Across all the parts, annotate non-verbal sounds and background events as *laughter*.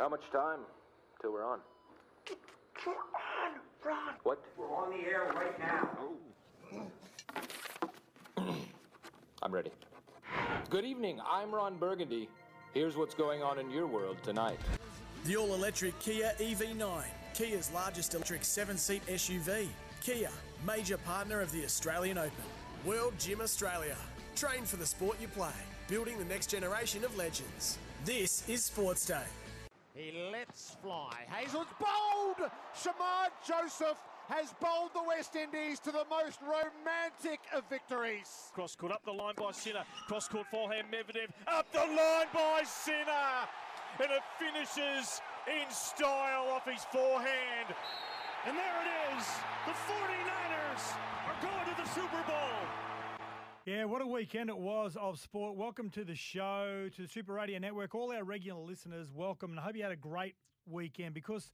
How much time till we're on? We're on, Ron. What? We're on the air right now. *clears throat* I'm ready. Good evening. I'm Ron Burgundy. Here's what's going on in your world tonight. The all electric Kia EV9, Kia's largest electric seven seat SUV. Kia, major partner of the Australian Open. World Gym Australia. Train for the sport you play, building the next generation of legends. This is Sports Day. He lets fly. Hazel's bowled. Shamar Joseph has bowled the West Indies to the most romantic of victories. Cross court up the line by Sinner. Cross court forehand Medvedev up the line by Sinner. And it finishes in style off his forehand. And there it is. The 49ers are going to the Super Bowl. Yeah, what a weekend it was of sport. Welcome to the show, to the Super Radio Network. All our regular listeners, welcome. And I hope you had a great weekend because,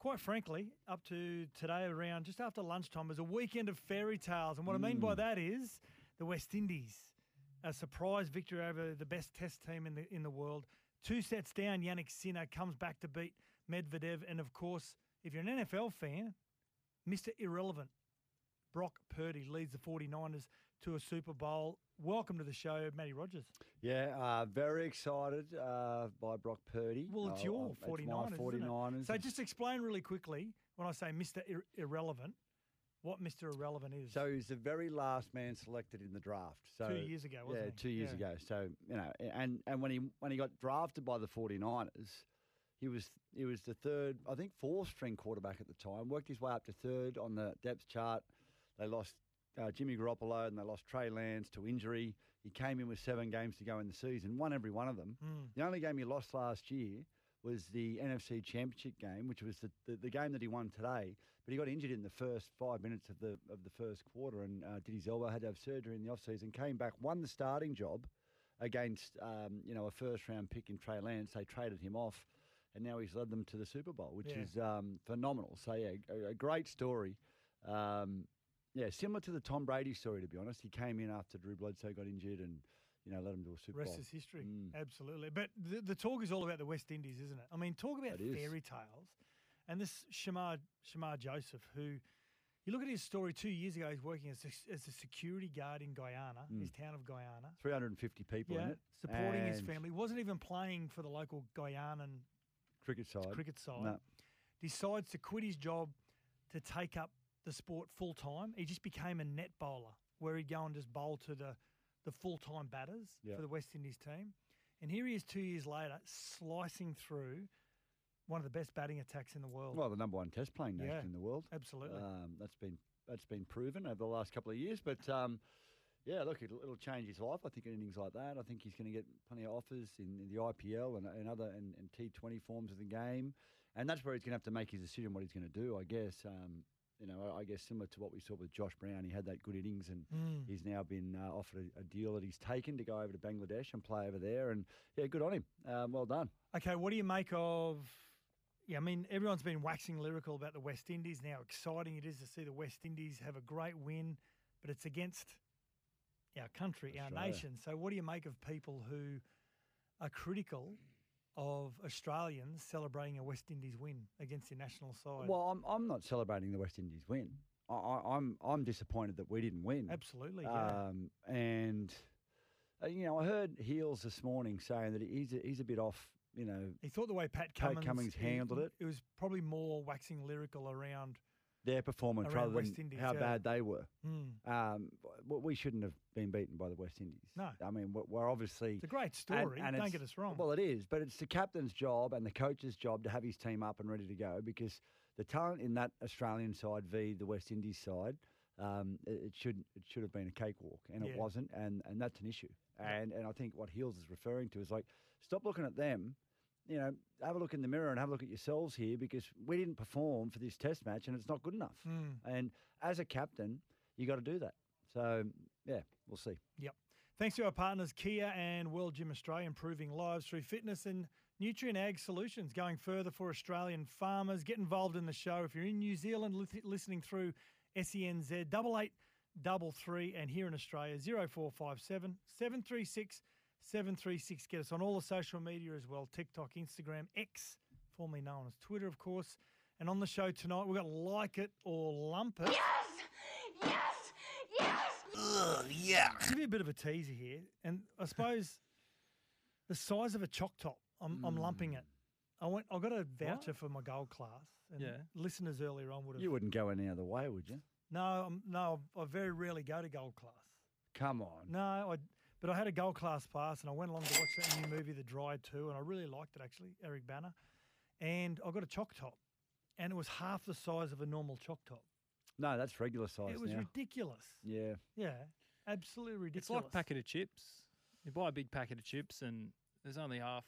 quite frankly, up to today around just after lunchtime was a weekend of fairy tales. And what I mean by hmm. that is the West Indies, a surprise victory over the best test team in the in the world. Two sets down, Jannik Sinner comes back to beat Medvedev. And of course, if you're an NFL fan, Mr. Irrelevant, Brock Purdy leads the 49ers to a Super Bowl. Welcome to the show, Matty Rogers. Yeah, uh, very excited uh, by Brock Purdy. Well, it's Uh, your it's 49ers. my isn't it? 49ers. So just explain really quickly when I say Mr. Ir- Irrelevant, what Mr. Irrelevant is. So he's the very last man selected in the draft. So Two years ago, wasn't it? yeah, he? two years Yeah. ago. So you know, and and when he when he got drafted by the 49ers, he was he was the third, I think, fourth string quarterback at the time. Worked his way up to third on the depth chart. They lost uh, Jimmy Garoppolo and they lost Trey Lance to injury. He came in with seven games to go in the season, won every one of them. Hmm. The only game he lost last year was the NFC Championship game, which was the, the, the game that he won today. But he got injured in the first five minutes of the of the first quarter and uh, did his elbow, had to have surgery in the offseason, came back, won the starting job against um, you know a first round pick in Trey Lance. They traded him off, and now he's led them to the Super Bowl, which Yeah. is um, phenomenal. So yeah, a, a great story. Um, yeah, similar to the Tom Brady story, to be honest. He came in after Drew Bledsoe got injured and you know let him do a Super Rest Bowl. is history. Mm. Absolutely. But the, the talk is all about the West Indies, isn't it? I mean, talk about fairy tales. And this Shamar, Shamar Joseph, who you look at his story two years ago, he's working as a, as a security guard in Guyana, his town of Guyana. 350 people in it. supporting his and family. Wasn't even playing for the local Guyanan Cricket side. cricket side. No. Decides to quit his job to take up the sport full time. He just became a net bowler, where he'd go and just bowl to the the full time batters Yeah. for the West Indies team. And here he is two years later, slicing through one of the best batting attacks in the world. Well, the number one test playing nation Yeah, in the world. absolutely. Um, that's been that's been proven over the last couple of years. But um, yeah, look, it'll, it'll change his life. I think in innings like that, I think he's going to get plenty of offers in, in the IPL and, and other and, and T20 forms of the game, and that's where he's going to have to make his decision what he's going to do. I guess. Um, you know, I guess similar to what we saw with Josh Brown, he had that good innings, and Hmm. he's now been uh, offered a, a deal that he's taken to go over to Bangladesh and play over there. And yeah, good on him. Um, well done. Okay, what do you make of? Yeah, I mean, everyone's been waxing lyrical about the West Indies. Now, exciting it is to see the West Indies have a great win, but it's against our country, our nation. So, what do you make of people who are critical of Australians celebrating a West Indies win against the national side? Well, I'm, I'm not celebrating the West Indies win. I, I, I'm I'm disappointed that we didn't win. Absolutely, yeah. Um, and uh, you know, I heard Heels this morning saying that he's a, he's a bit off. You know, he thought the way Pat Pat Cummins, Cummins handled it. It was probably more waxing lyrical around. Their performance Around rather than Indies, how yeah. bad they were. Hmm. Um, we shouldn't have been beaten by the West Indies. No. I mean we're, obviously It's a great story. and Don't get us wrong. Well, it is, but it's the captain's job and the coach's job to have his team up and ready to go because the talent in that Australian side v the West Indies side, um, it, it should it should have been a cakewalk, and Yeah. it wasn't, and and that's an issue. And and I think what Heels is referring to is like stop looking at them. You know, have a look in the mirror and have a look at yourselves here because we didn't perform for this test match and it's not good enough. Hmm. And as a captain, you got to do that. So yeah, we'll see. Yep. Thanks to our partners Kia and World Gym Australia, improving lives through fitness and Nutrien ag solutions. Going further for Australian farmers, get involved in the show. If you're in New Zealand listening through SENZ double eight double three, and here in Australia zero four five seven seven three six seven three six. Get us on all the social media as well: TikTok, Instagram, X, formerly known as Twitter, of course. And on the show tonight, we've got Like It or Lump It. Yes! Yes! Yes! I'll give you a bit of a teaser here. And I suppose *laughs* the size of a choc top, I'm, I'm lumping it. I went. I got a voucher for my gold class. And Yeah. listeners earlier on would have. You wouldn't go any other way, would you? No, I'm, no, I very rarely go to gold class. Come on. No, I, but I had a gold class pass and I went along to watch that new movie, The Dry too, and I really liked it actually, Eric Bana. And I got a choc top, and it was half the size of a normal choc top. No, that's regular size it was now. ridiculous. yeah. Yeah, absolutely ridiculous. It's like a packet of chips. You buy a big packet of chips, and there's only half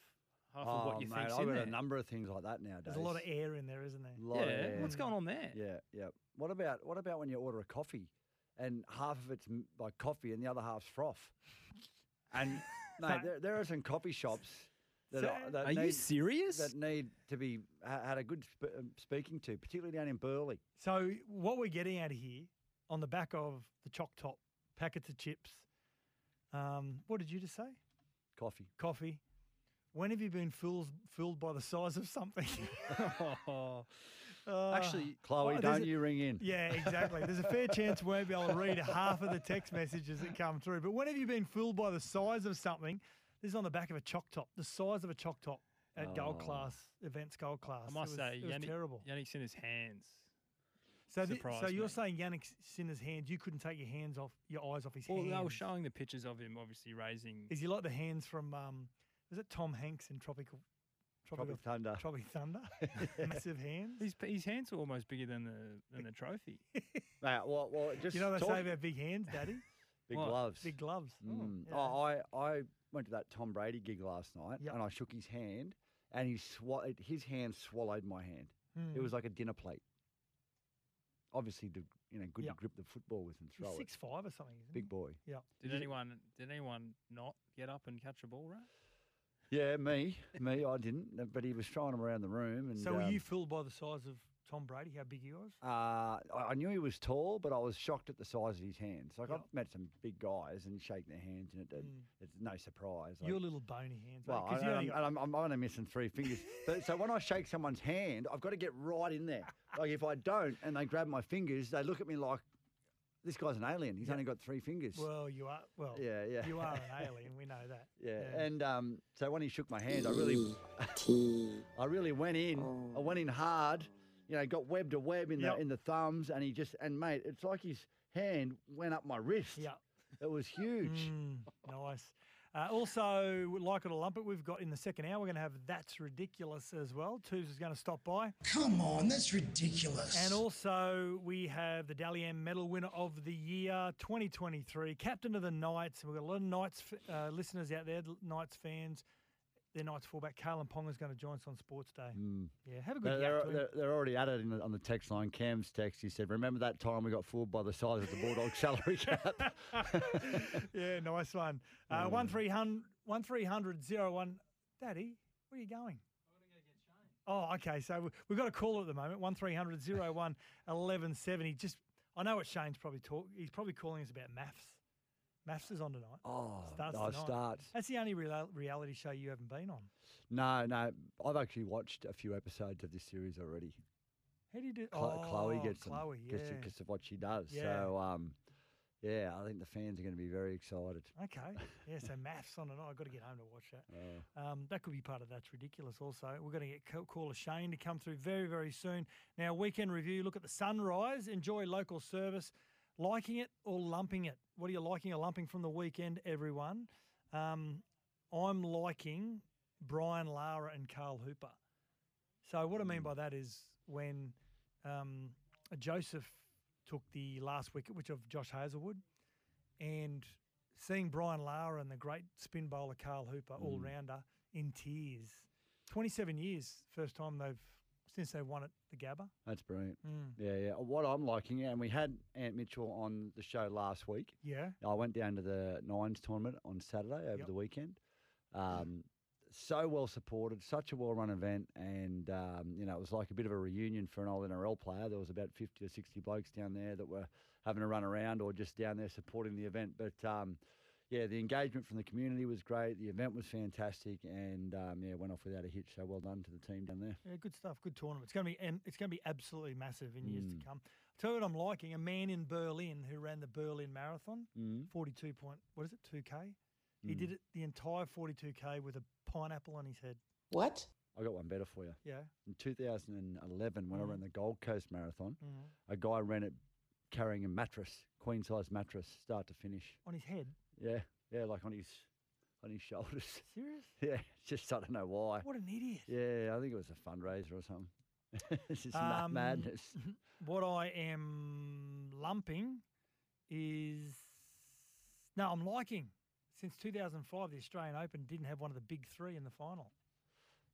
half of Oh, what you mate, think's I've in got there. a number of things like that nowadays. There's a lot of air in there, isn't there? Lot yeah, of air. what's going on there? Yeah, yeah. What about what about when you order a coffee, and half of it's like coffee and the other half's froth? And *laughs* mate, there, there are some coffee shops that, So- are, that Are need, you serious? that need to be had a good sp- um, speaking to, particularly down in Burleigh. So what we're getting at here, on the back of the choc top, packets of chips. Um, what did you just say? Coffee. Coffee. When have you been fooled fooled by the size of something? *laughs* *laughs* Uh, Actually, Chloe, there's don't a- you ring in? Yeah, exactly. There's a fair chance we won't be able to read half of the text messages that come through. But when have you been fooled by the size of something? This is on the back of a choc top, the size of a choc top at gold Oh. class events, gold class. I It must was- say, it was Jannik, terrible. Jannik's in his hands. So, thi- so you're me. saying Jannik Sinner's hands, you couldn't take your hands off, your eyes off his Well, hands. they were showing the pictures of him, obviously raising. Is he like the hands from, um, was it Tom Hanks in Tropical, Tropical Tropic Thunder. *laughs* Tropic Thunder? *laughs* Massive hands. His, his hands are almost bigger than the than the trophy. *laughs* Mate, well, well, just you know what they talk- say about big hands, Daddy? big What? gloves. Big gloves. Mm. yeah. Oh, I, I went to that Tom Brady gig last night Yep. and I shook his hand and he swa- his hand swallowed my hand. It Mm. was like a dinner plate. Obviously, to, you know, good Yep. to grip the football with and He's throw six it. five or something, isn't Big boy. he? Yeah. Did anyone did anyone not get up and catch a ball, right? Yeah, me, me. I didn't, uh, but he was throwing him around the room. And So were um, you fooled by the size of Tom Brady? How big he was? Uh, I I knew he was tall, but I was shocked at the size of his hands. Like Yep. I've met some big guys and shake their hands, and it, it- Mm. it's no surprise. Like, Your little bony hands. mate, I, I'm, got- I'm, I'm only missing three fingers. but, so when I shake someone's hand, I've got to get right in there. Like if I don't, and they grab my fingers, they look at me like this guy's an alien. He's Yeah. only got three fingers. well, you are. Well, yeah, yeah, you are an *laughs* alien. We know that. yeah. And um, so when he shook my hand, I really, *laughs* I really went in. I went in hard. You know, got web to web in Yep. the in the thumbs, and he just and mate, it's like his hand went up my wrist. yeah. It was huge. Mm, nice. Uh, also, like it or lump it, we've got in the second hour, we're going to have That's Ridiculous as well. Tubes is going to stop by. Come on, that's ridiculous. And also, we have the Dally M Medal winner of the year 2023, captain of the Knights. And we've got a lot of Knights uh, listeners out there, Knights fans. Their Knights fullback, Kalyn Ponga, is going to join us on Sports Day. Yeah, have a good They're, they're, they're, they're already at it in on the text line. Cam's text, he said, Remember that time we got fooled by the size of the Bulldog *laughs* salary cap? *laughs* yeah, nice one. Uh, 1300, 1300 01. Daddy, where are you going? Oh, okay. So we- we've got a caller at the moment, 1300 01 1170. Just, I know what Shane's probably talking. He's probably calling us about MAFS. MAFS is on tonight. oh, Starts oh, tonight. starts. That's the only real- reality show you haven't been on. No, no. I've actually watched a few episodes of this series already. How do you do? Chlo- Chloe oh, gets them Chloe, yeah. because of what she does. Yeah. So, um, yeah, I think the fans are going to be very excited. Okay. Yeah, so MAFS on tonight. I've got to get home to watch that. Uh, Um, that could be part of That's Ridiculous also. We're going to get ca- caller Shane to come through very, very soon. Now, weekend review, look at the sunrise, enjoy local service, liking it or lumping it. What are you liking or lumping from the weekend, everyone? Um, I'm liking Brian Lara and Carl Hooper. So, what I mean by that is when um, Joseph took the last wicket, which of Josh Hazlewood, and seeing Brian Lara and the great spin bowler Carl Hooper, all rounder, in tears. 27 years, first time they've since they won at the Gabba. that's brilliant. Mm. Yeah, yeah. What I'm liking, and we had Ant Mitchell on the show last week. Yeah. I went down to the Nines tournament on Saturday over Yep. the weekend. Um, so well supported, such a well run event, and um, you know it was like a bit of a reunion for an old NRL player. There was about fifty or sixty blokes down there that were having a run around or just down there supporting the event. But um, yeah, the engagement from the community was great. The event was fantastic, and um, yeah, went off without a hitch. So well done to the team down there. Yeah, good stuff. Good tournament. It's going to be um, it's going to be absolutely massive in years Mm. to come. tell you what I'm liking. A man in Berlin who ran the Berlin Marathon, Mm. 42 point. What is it? 2k. He did Mm. it the entire 42k with a pineapple on his head. What? I got one better for you. Yeah. In 2011, when I ran the Gold Coast Marathon, a guy ran it carrying a mattress, queen size mattress, start to finish. On his head. Yeah, yeah, like on his on his shoulders. *laughs* Serious? Yeah, just I don't know why. What an idiot. Yeah, I think it was a fundraiser or something. *laughs* is ma- Um, madness. *laughs* What I am lumping is no, I'm liking. Since 2005, the Australian Open didn't have one of the big three in the final.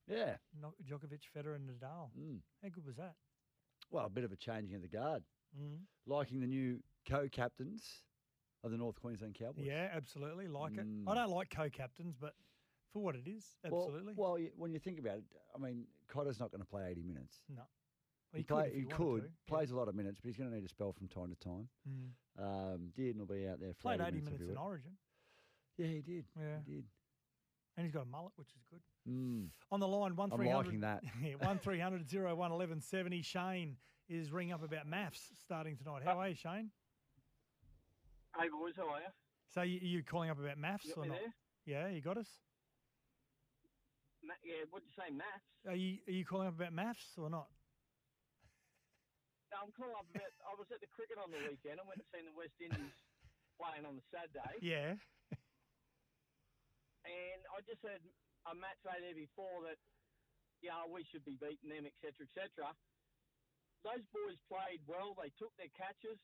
Yeah. No- Djokovic, Federer, and Nadal. Mm. How good was that? Well, a bit of a changing of the guard. Mm. Liking the new co-captains of the North Queensland Cowboys. Yeah, absolutely. Like it. Mm. I don't like co captains, but for what it is, Well- absolutely. Well, y- when you think about it, I mean, Cotter's not going to play 80 minutes. no. he he could play- if he he could to, yeah. plays a lot of minutes, but he's going to need a spell from time to time. Mm. Um, Dearden will be out there for Played 80, 80 minutes, minutes in. Origin. Yeah, he did. Yeah. He did. And he's got a mullet, which is good. Mm. On the line, one three hundred. I'm three hundred. liking that. *laughs* yeah, one *laughs* three hundred zero one eleven seventy. Shane is ringing up about MAFS starting tonight. How are you, Shane? Hey boys, how are you? So you, you calling up about MAFS or not? there? Yeah, you got us. Ma- yeah, what'd you say, MAFS? Are you are you calling up about MAFS or not? No, I'm calling up about. I was at the cricket on the weekend. I went and seen the West Indies playing on the Saturday. Yeah. And I just heard a Matt say there before that, yeah, we should be beating them, etc., etc. Those boys played well. They took their catches.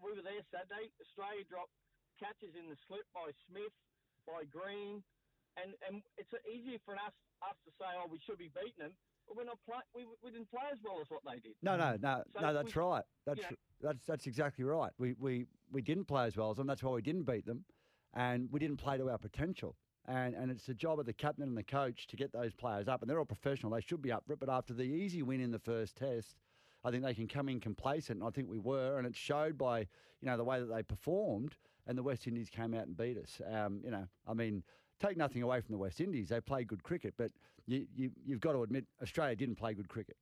We were there Saturday. Australia dropped catches in the slip by Smith, by Green, and and it's easier for us us to say, oh, we should be beating them. But we're not play, we, we didn't play as well as what they did. No, no, no, So no. That's we- right. That's you know- that's that's exactly right. We we we didn't play as well as them. That's why we didn't beat them, and we didn't play to our potential. And and it's the job of the captain and the coach to get those players up. And they're all professional. They should be up for it. But after the easy win in the first test, I think they can come in complacent. And I think we were, and it showed by you know the way that they performed. And the West Indies came out and beat us. Um, you know, I mean, take nothing away from the West Indies. They played good cricket, but you, you you've got to admit Australia didn't play good cricket.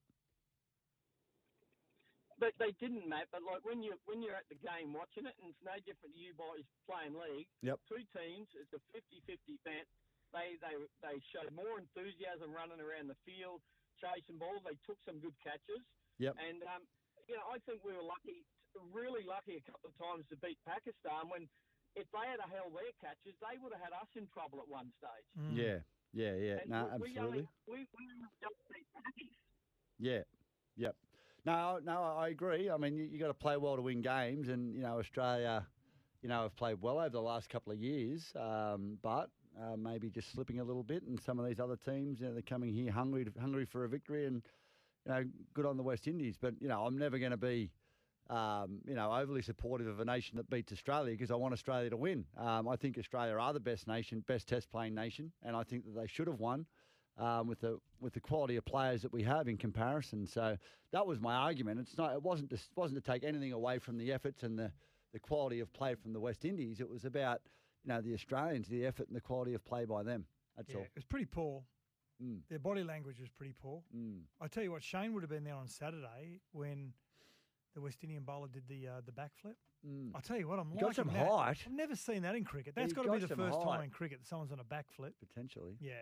But they didn't, Matt. But like when you when you're at the game watching it, and it's no different to you boys playing league. Yep. Two teams, it's a 50-50 bet. They they they showed more enthusiasm running around the field, chasing balls. They took some good catches. Yep. And um, you know, I think we were lucky, really lucky a couple of times to beat Pakistan. When if they had held their catches, they would have had us in trouble at one stage. Yeah, yeah, yeah. And No, we, absolutely. We only, we, we just beat Pakistan. Yeah, yep. No, no, I agree. I mean, you, you got to play well to win games, and you know Australia, you know, have played well over the last couple of years, um, but uh, maybe just slipping a little bit. And some of these other teams, you know, they're coming here hungry, hungry for a victory, and you know, good on the West Indies. But you know, I'm never going to be. Um, you know, overly supportive of a nation that beats Australia because I want Australia to win. Um, I think Australia are the best nation, best Test playing nation, and I think that they should have won um, with the with the quality of players that we have in comparison. So that was my argument. It's not. It wasn't. Just, wasn't to take anything away from the efforts and the, the quality of play from the West Indies. It was about you know the Australians, the effort and the quality of play by them. That's Yeah, all. it was pretty poor. Mm. Their body language was pretty poor. Mm. I tell you what, Shane would have been there on Saturday when the West Indian bowler did the uh, the backflip. Mm. I tell you what, I'm He got some that. height. I've never seen that in cricket. That's got to be the first height. time in cricket that someone's on a backflip. Potentially. Yeah,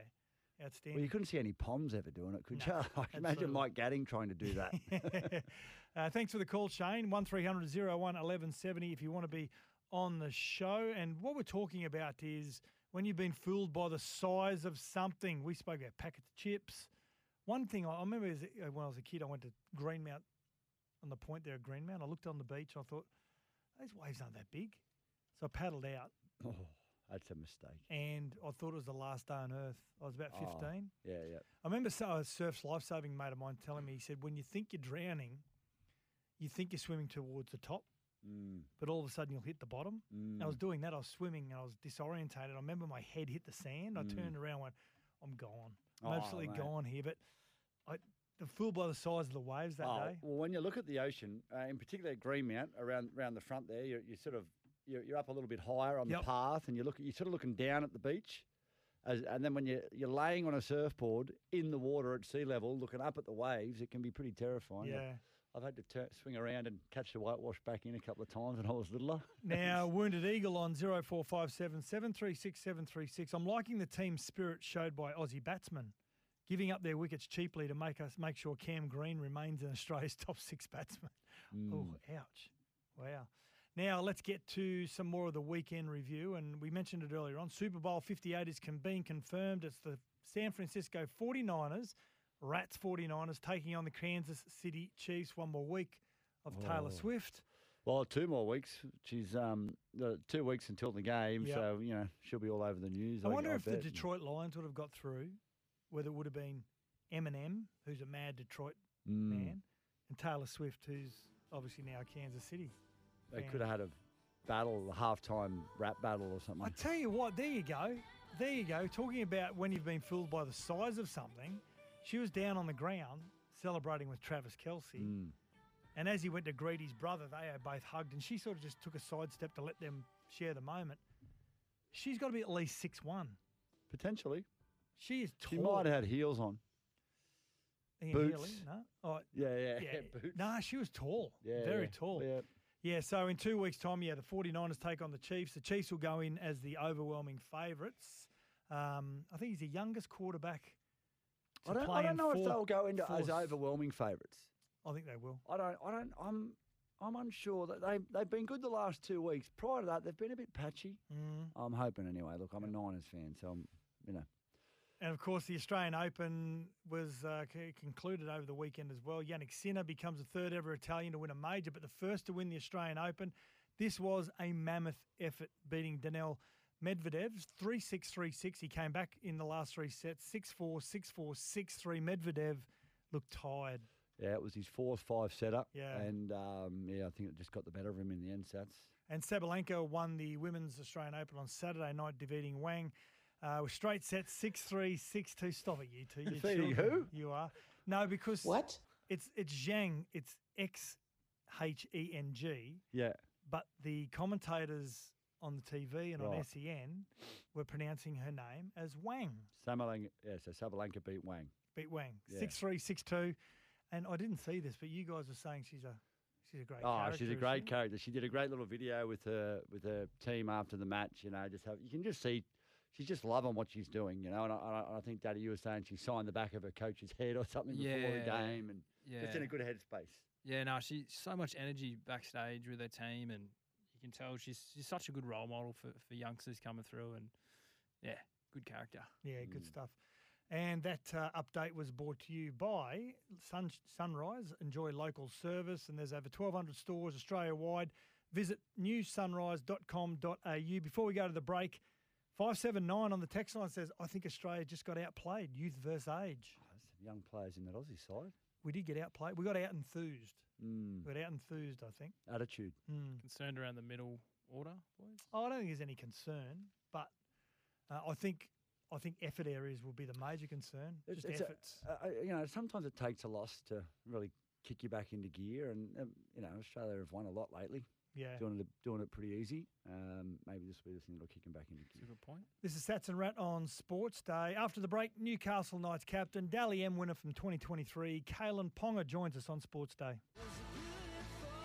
Outstanding. Well, you couldn't see any Poms ever doing it, could No, you? *laughs* I can imagine. Mike Gatting trying to do that. *laughs* uh, thanks for the call, Shane. One 01 1170 if you want to be on the show. And what we're talking about is when you've been fooled by the size of something. We spoke about packets of chips. One thing I I remember is uh, when I was a kid, I went to Greenmount on the point there at Greenmount. I looked on the beach. I thought, those waves aren't that big. So I paddled out oh, that's a mistake. and I thought it was the last day on earth. I was about Oh, 15. yeah, yeah. I remember so- a surf's life-saving mate of mine telling me, he said, when you think you're drowning, you think you're swimming towards the top, Mm, but all of a sudden you'll hit the bottom. And I was mm. doing that. I was swimming and I was disorientated. I remember my head hit the sand. I Mm. turned around and went, I'm gone. I'm Oh, absolutely mate. gone here. But I, the fool by the size of the waves that Oh, day. Well, when you look at the ocean, uh, in particular at Greenmount, around around the front there, you're, you're sort of you're, you're up a little bit higher on Yep. the path, and you look, you're sort of looking down at the beach, as, and then when you're you're laying on a surfboard in the water at sea level, looking up at the waves, it can be pretty terrifying. Yeah. I've had to tur swing around and catch the whitewash back in a couple of times when I was littler. *laughs* Now, Wounded Eagle on 0457 736 736. I'm liking the team spirit showed by Aussie batsmen, giving up their wickets cheaply to make us make sure Cam Green remains in Australia's *laughs* top six batsmen. Mm. Oh, ouch. Wow. Now, let's get to some more of the weekend review. And we mentioned it earlier on. Super Bowl 58 is being confirmed. It's the San Francisco 49ers, Rats 49ers, taking on the Kansas City Chiefs. One more week of Taylor Oh. Swift. Well, two more weeks. She's um, the two weeks until the game, Yep. so you know she'll be all over the news. I wonder if the. Detroit Lions would have got through, whether it would have been Eminem, who's a mad Detroit Mm. man, and Taylor Swift, who's obviously now Kansas City. They could have had a battle, a halftime rap battle or something. I tell you what, there you go. There you go. Talking about when you've been fooled by the size of something, she was down on the ground celebrating with Travis Kelce. Mm. And as he went to greet his brother, they are both hugged, and she sort of just took a sidestep to let them share the moment. She's got to be at least six one. Potentially. She is tall. She might have had heels on. Ian Boots. Healy, no? Oh, Yeah, yeah, yeah. *laughs* boots. Nah, she was tall. Yeah, Very yeah, tall. yeah. Yeah, so in two weeks' time, yeah, the 49ers take on the Chiefs. The Chiefs will go in as the overwhelming favourites. Um, I think he's the youngest quarterback I don't, I don't know if they'll go into as overwhelming favourites. I think they will. I don't. I don't. I'm. I'm unsure that they they've been good the last two weeks. Prior to that, they've been a bit patchy. Mm. I'm hoping anyway. Look, I'm a Niners fan, so I'm. You know. And of course, the Australian Open was uh, c- concluded over the weekend as well. Jannik Sinner becomes the third ever Italian to win a major, but the first to win the Australian Open. This was a mammoth effort, beating Daniel Medvedev 3 6 3 6. He came back in the last three sets 6 4, 6 4, 6 3. Medvedev looked tired. Yeah, it was his fourth five setup. Yeah. And um, yeah, I think it just got the better of him in the end. Satts. And Sabalenka won the Women's Australian Open on Saturday night, defeating Wang uh, with straight sets 6 3, 6 2. Stop it, you two. you Defeating children. who? You are. No, because. What? It's, it's Zhang. It's X H E N G. Yeah. But the commentators on the TV and on Right. SEN were pronouncing her name as Wang. Sabalenka. Yeah. So Sabalenka beat Wang. Beat Wang. Yeah. Six three, six two. And I didn't see this, but you guys were saying she's a she's a great Oh, character. she's a great she? character. She did a great little video with her with her team after the match. You know, just have you can just see she's just loving what she's doing. You know, and I, I, I think Daddy, you were saying she signed the back of her coach's head or something before the game, and yeah. just in a Yeah. good headspace. Yeah, no, she's so much energy backstage with her team, and you can tell she's she's such a good role model for, for youngsters coming through, and yeah, good character. Yeah, good Mm. stuff. And that uh, update was brought to you by Sun, Sunrise. Enjoy local service, and there's over 1,200 stores Australia wide. Visit newsunrise.com.au. Before we go to the break, 579 on the text line says, I think Australia just got outplayed, youth versus age. Oh, some young players in that Aussie side. We did get outplayed. We got out enthused. Mm. We got out enthused, I think. Attitude. Mm. Concerned around the middle order, boys. Oh, I don't think there's any concern, but uh, I think I think effort areas will be the major concern. It's, just it's efforts. uh, uh, you know, sometimes it takes a loss to really kick you back into gear, and um, you know, Australia have won a lot lately. Yeah. doing it doing it pretty easy. Um, maybe this will be the thing that'll kick him back into gear. Good point. This is Satts and Rat on Sports Day. After the break, Newcastle Knights captain, Dally M winner from 2023, Kalyn Ponga joins us on Sports Day.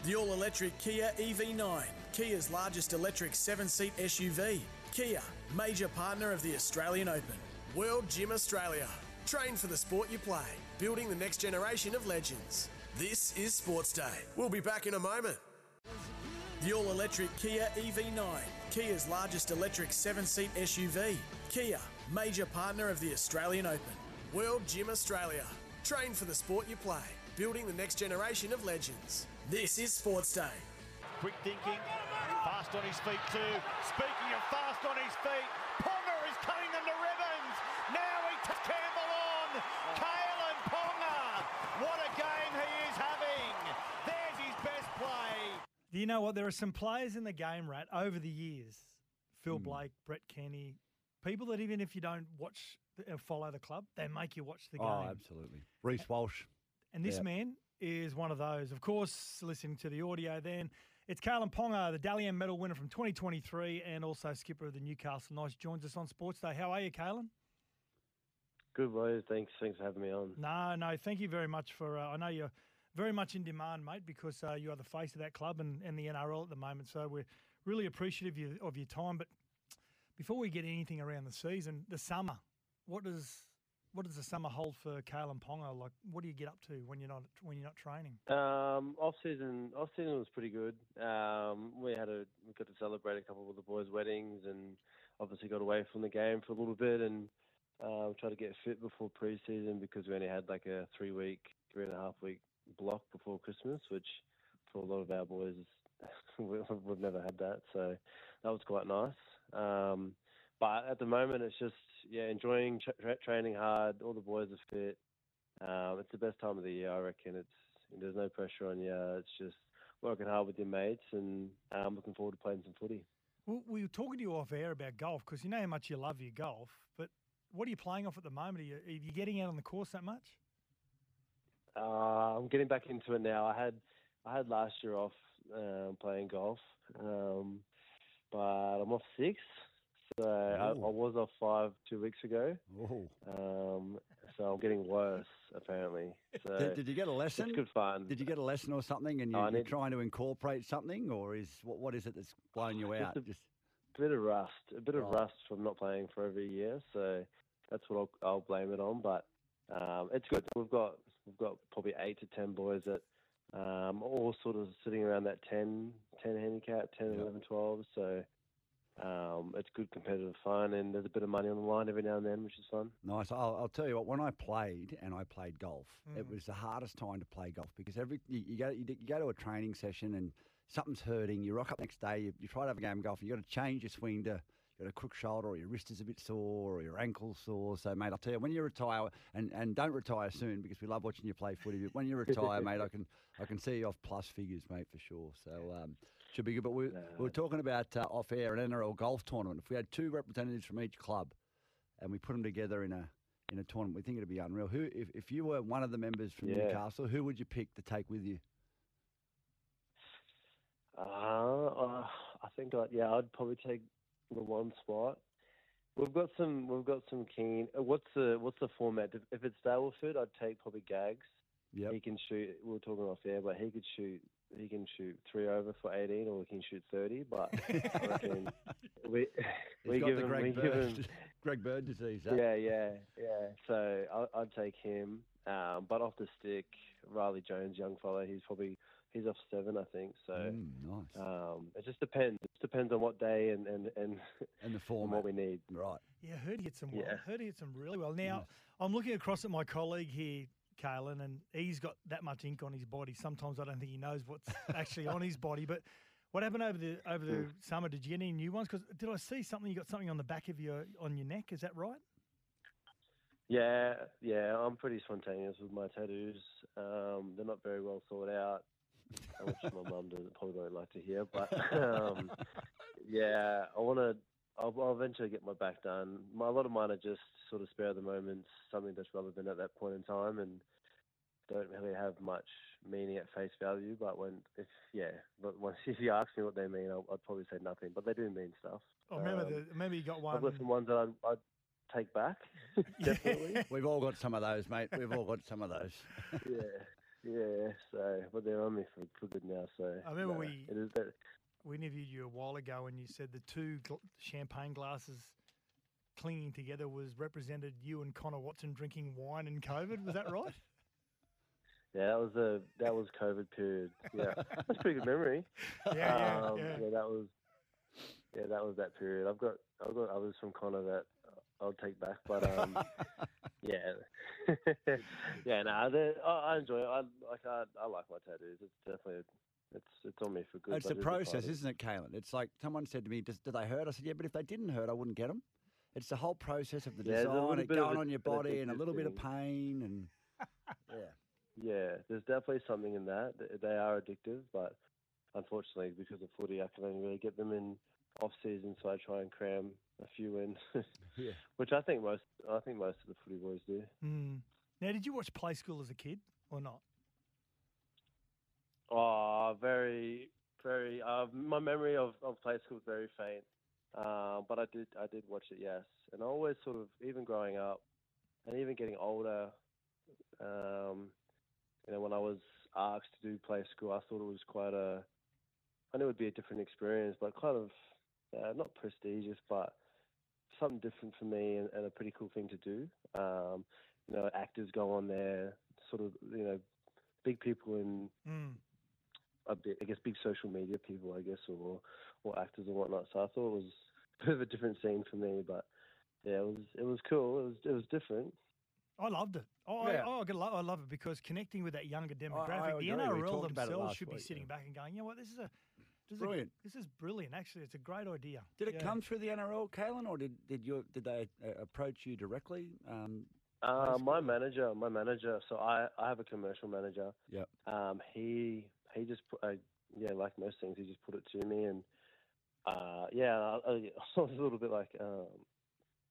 The all electric Kia EV9, Kia's largest electric seven seat SUV. Kia, major partner of the Australian Open. World Gym Australia. Train for the sport you play, building the next generation of legends. This is Sports Day. We'll be back in a moment. The all electric Kia EV9, Kia's largest electric seven seat SUV. Kia, major partner of the Australian Open. World Gym Australia. Train for the sport you play, building the next generation of legends. This is Sports Day. Quick thinking, fast on his feet too. Speaking of fast on his feet, Ponga is cutting them to ribbons. Now he takes Campbell on. Kalyn Ponga. What a game he is having. There's his best play. Do you know what? There are some players in the game, Rat, over the years. Phil Hmm. Blake, Brett Kenny, people that even if you don't watch, uh, follow the club, they make you watch the game. Oh, absolutely. Reece Walsh. And this Yeah. man is one of those. Of course, listening to the audio then, It's Kalyn Ponga, the Dally M Medal winner from 2023 and also skipper of the Newcastle Knights, joins us on Sports Day. How are you, Kalyn? Good, boys. Thanks. Thanks for having me on. No, no, thank you very much for. Uh, I know you're very much in demand, mate, because uh, you are the face of that club and, and the NRL at the moment. So we're really appreciative of your, time. But before we get anything around the season, the summer, what does what does the summer hold for Kalyn Ponga? Like, what do you get up to when you're not when you're not training? Um, off season, off season was pretty good. Um, we had a we got to celebrate a couple of the boys' weddings, and obviously got away from the game for a little bit, and um, try to get fit before preseason because we only had like a three week, three and a half week block before Christmas, which for a lot of our boys *laughs* we've never had that, so that was quite nice. Um, but at the moment, it's just yeah, enjoying tra- training hard. All the boys are fit. Um, it's the best time of the year, I reckon. It's there's no pressure on you. It's just working hard with your mates, and I'm um, looking forward to playing some footy. Well, we were talking to you off air about golf because you know how much you love your golf, but what are you playing off at the moment? Are you, are you getting out on the course that much? Uh, I'm getting back into it now. I had I had last year off um, playing golf, um, but I'm off six. So I, I, was off five two weeks ago. Um, so I'm getting worse apparently. *laughs* So did, did, you get a lesson? It's good fun. Did you get a lesson or something? And you, are trying to incorporate something, or is what what is it that's blowing you out? Just a bit of rust, a bit of rust from not playing for over a year. So that's what I'll, I'll blame it on. But um, it's good. We've got we've got probably eight to ten boys that um, all sort of sitting around that 10, 10 handicap, 10, yep. 11, 12. So um, it's good competitive fun, and there's a bit of money on the line every now and then, which is fun. Nice. I'll, I'll tell you what. When I played and I played golf, mm. it was the hardest time to play golf because every you, you go you, you, go to a training session and something's hurting. You rock up next day. You, you try to have a game of golf. You got to change your swing to got a crook shoulder or your wrist is a bit sore or your ankle sore. So, mate, I'll tell you, when you retire, and, and don't retire soon because we love watching you play footy, but when you *laughs* retire, mate, I can I can see you off plus figures, mate, for sure. So, um, should be good. But we, no. we were talking about uh, off air an NRL golf tournament. If we had two representatives from each club and we put them together in a in a tournament, we think it'd be unreal. Who, if, if you were one of the members from yeah. Newcastle, who would you pick to take with you? Uh, uh, I think I'd, yeah, I'd probably take the one spot. We've got some. We've got some keen. Uh, what's the What's the format? If it's Daleford, I'd take probably Gags. Yeah. He can shoot. We are talking off air, but he could shoot. He can shoot three over for eighteen, or he can shoot thirty. But *laughs* I reckon we *laughs* we give him. Greg we Bird, give *laughs* him Greg Bird disease. Huh? Yeah, yeah, yeah. So I, would take him. Um, but off the stick, Riley Jones, young fellow, he's probably He's off seven, I think. So mm, nice. Um, it just depends. It just depends on what day and and and, *laughs* and the form what we need. Right. Yeah, heard he hit some. Yeah. Well. Heard he hit some really well. Now I'm looking across at my colleague here, Kalyn, and he's got that much ink on his body. Sometimes I don't think he knows what's *laughs* actually on his body. But what happened over the over the summer? Did you get any new ones? Because did I see something? You got something on the back of your on your neck? Is that right? Yeah, yeah. I'm pretty spontaneous with my tattoos. Um, they're not very well thought out which my mum doesn't probably don't like to hear. But um, yeah, I want to. I'll, I'll, eventually get my back done. My, a lot of mine are just sort of spare of the moments, something that's relevant at that point in time, and don't really have much meaning at face value. But when, if yeah, but once *laughs* if you ask me what they mean, I'll, I'd probably say nothing. But they do mean stuff. Oh, remember um, the, remember you got one. I've got some ones that I'd, I'd take back. *laughs* *laughs* Definitely. We've all got some of those, mate. We've all got some of those. yeah. Yeah, so but they're on me for, for good now. So I remember no, we it is that. we interviewed you a while ago, and you said the two gl- champagne glasses clinging together was represented you and Connor Watson drinking wine in COVID. Was that right? *laughs* yeah, that was a that was COVID period. Yeah, that's a pretty good memory. *laughs* Yeah, yeah, um, yeah. yeah. That was yeah, that was that period. I've got I've got others from Connor that I'll take back, but um, yeah, yeah, no, nah, I, I enjoy it. I like I, I like my tattoos. It's definitely it's it's on me for good. It's a process, isn't it, Kalyn? It's like someone said to me, "Does do they hurt?" I said, "Yeah, but if they didn't hurt, I wouldn't get them." It's the whole process of the yeah, design, it going on your body, and a little bit of pain, and *laughs* yeah. Yeah, there's definitely something in that. They are addictive, but unfortunately, because of footy, I can only really get them in off season, so I try and cram a few in, *laughs* yeah. which I think most I think most of the footy boys do. Mm. Now, did you watch Play School as a kid or not? Oh, very very. Uh, my memory of, of play school is very faint, uh, but I did I did watch it, yes. And I always sort of, even growing up, and even getting older, um, you know, when I was asked to do play school, I thought it was quite a. I knew it would be a different experience, but kind of uh, not prestigious, but something different for me and, and a pretty cool thing to do. Um, you know, actors go on there, sort of, you know, big people in Mm. a bit, I guess, big social media people, I guess, or or actors and whatnot. So I thought it was *laughs* a bit of a different scene for me, but yeah, it was it was cool. It was it was different. I loved it. Oh, Yeah. I, oh I, gotta I love it because connecting with that younger demographic, I the NRL talked about it themselves should be week, sitting yeah. back and going, you know what, this is a this is Brilliant. A, this is brilliant. Actually, it's a great idea. Did it Yeah. come through the NRL, Kalyn, or did did you did they uh, approach you directly? Um, Uh, my manager, my manager. So I, I have a commercial manager. Yep. Um, he he just put, uh, yeah, like most things, he just put it to me, and uh, yeah, I, I *laughs* I was a little bit like, um,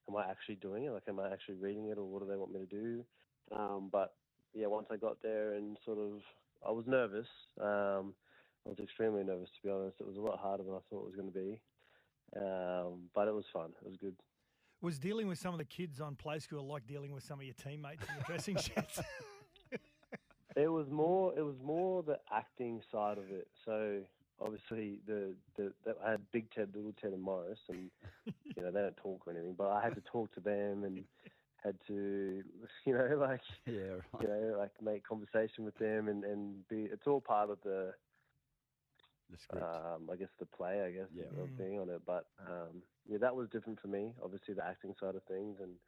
am I actually doing it? Like, am I actually reading it, or what do they want me to do? Um, but yeah, once I got there and sort of, I was nervous. Um, I was extremely nervous to be honest. It was a lot harder than I thought it was going to be, um, but it was fun. It was good. Was dealing with some of the kids on play school like dealing with some of your teammates in the dressing *laughs* sheds? It was more. It was more the acting side of it. So obviously, the the, the I had Big Ted, Little Ted, and Morris, and *laughs* you know they don't talk or anything, but I had to talk to them and had to, you know, like yeah, you know, like make conversation with them and and be. It's all part of the. The script. Um, I guess the play, I guess, Yeah. of Mm. being on it. But um, yeah, that was different for me. Obviously, the acting side of things, and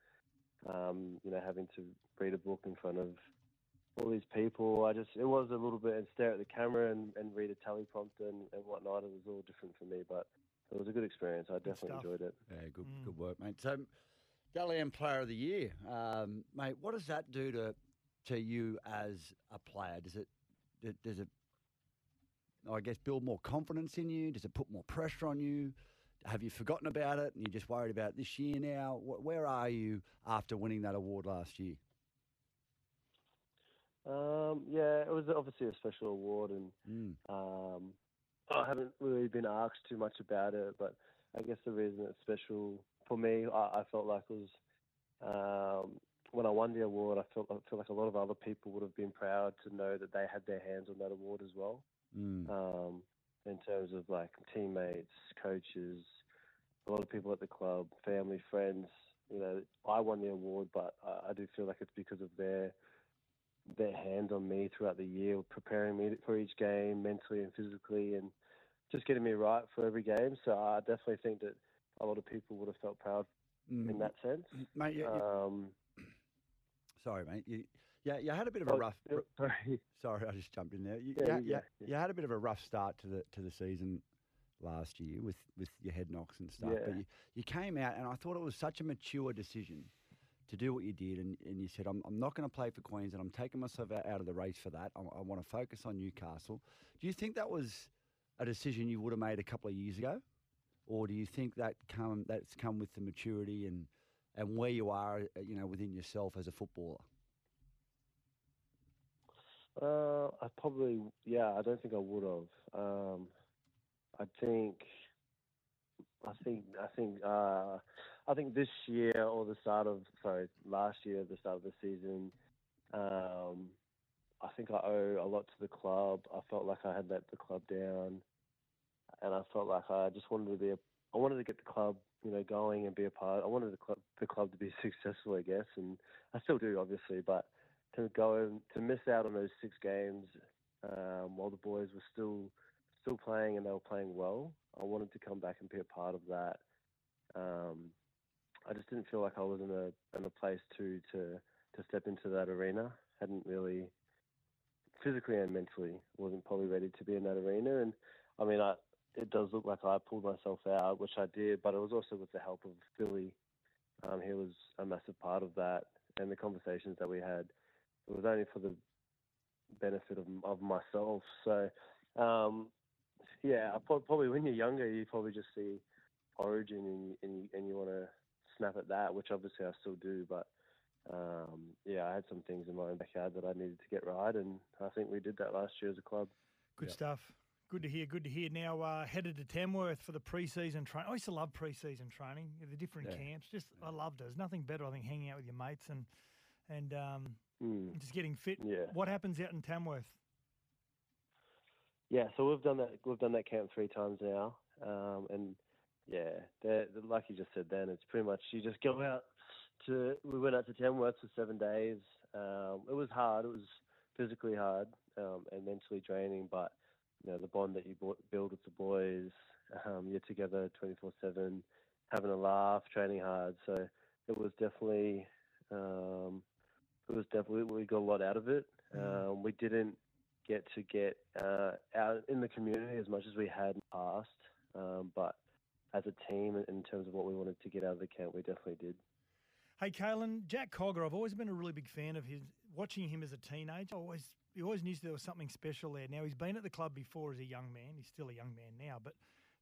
um, you know, having to read a book in front of all these people. I just it was a little bit and stare at the camera and, and read a teleprompter and, and whatnot. It was all different for me, but it was a good experience. I definitely stuff. enjoyed it. Yeah, good Mm. good work, mate. So, Dally M Player of the Year, um, mate. What does that do to to you as a player? Does it does it I guess build more confidence in you? Does it put more pressure on you? Have you forgotten about it and you're just worried about this year now? Where are you after winning that award last year? Um, yeah, it was obviously a special award, and Mm. um, I haven't really been asked too much about it. But I guess the reason it's special for me, I, I felt like was um, when I won the award. I felt I feel like a lot of other people would have been proud to know that they had their hands on that award as well. Mm. Um, in terms of like teammates, coaches, a lot of people at the club, family, friends. You know, I won the award, but I, I do feel like it's because of their their hand on me throughout the year, preparing me for each game mentally and physically, and just getting me right for every game. So I definitely think that a lot of people would have felt proud in Mm. that sense. Mate, you- you- Um, *clears throat* Sorry, mate. You, yeah, you had a bit of a Oh, rough. sorry. *laughs* Sorry, I just jumped in there. You, Yeah, you, yeah, you- you had a bit of a rough start to the to the season last year with, with your head knocks and stuff. But you, you came out, and I thought it was such a mature decision to do what you did. And, and you said, I'm, I'm not going to play for Queensland. I'm taking myself out, out of the race for that. I, I want to focus on Newcastle. Do you think that was a decision you would have made a couple of years ago? Or do you think that come that's come with the maturity and, and where you are, you know, within yourself as a footballer? Uh, I probably, yeah, I don't think I would have. Um, I think, I think, I think, uh, I think this year or the start of, sorry, last year, the start of the season, um, I think I owe a lot to the club. I felt like I had let the club down, and I felt like I just wanted to be a, I wanted to get the club, you know, going and be a part. I wanted the club, the club to be *laughs* successful, I guess, and I still do, obviously, but to go and to miss out on those six games um, while the boys were still still playing and they were playing well. I wanted to come back and be a part of that. Um, I just didn't feel like I was in a in a place to to to step into that arena. Hadn't really physically and mentally wasn't probably ready to be in that arena. And I mean, I it does look like I pulled myself out, which I did, but it was also with the help of Billy. Um, he was a massive part of that, and the conversations that we had. It was only for the benefit of of myself. So, um, yeah, probably when you're younger, you probably just see Origin and you, and you, and you want to snap at that, which obviously I still do. But um, yeah, I had some things in my own backyard that I needed to get right, and I think we did that last year as a club. Good stuff. Good to hear. Good to hear. Now uh, headed to Tamworth for the pre-season training. I used to love pre-season training. The different Yeah. camps. Just I loved it. There's nothing better. I think hanging out with your mates and and um, Mm. just getting fit. Yeah. What happens out in Tamworth? Yeah, so we've done that. We've done that camp three times now, um, and yeah, like you just said, then it's pretty much you just go out to. We went out to Tamworth for seven days. Um, it was hard. It was physically hard um, and mentally draining, but you know the bond that you build with the boys, um, you're together twenty four seven, having a laugh, training hard. So it was definitely. Um, it was definitely we got a lot out of it. Um, we didn't get to get uh, out in the community as much as we had in the past, um, but as a team, in terms of what we wanted to get out of the camp, we definitely did. Hey, Kalyn, Jack Cogger. I've always been a really big fan of his. Watching him as a teenager, I always he always knew there was something special there. Now he's been at the club before as a young man. He's still a young man now, but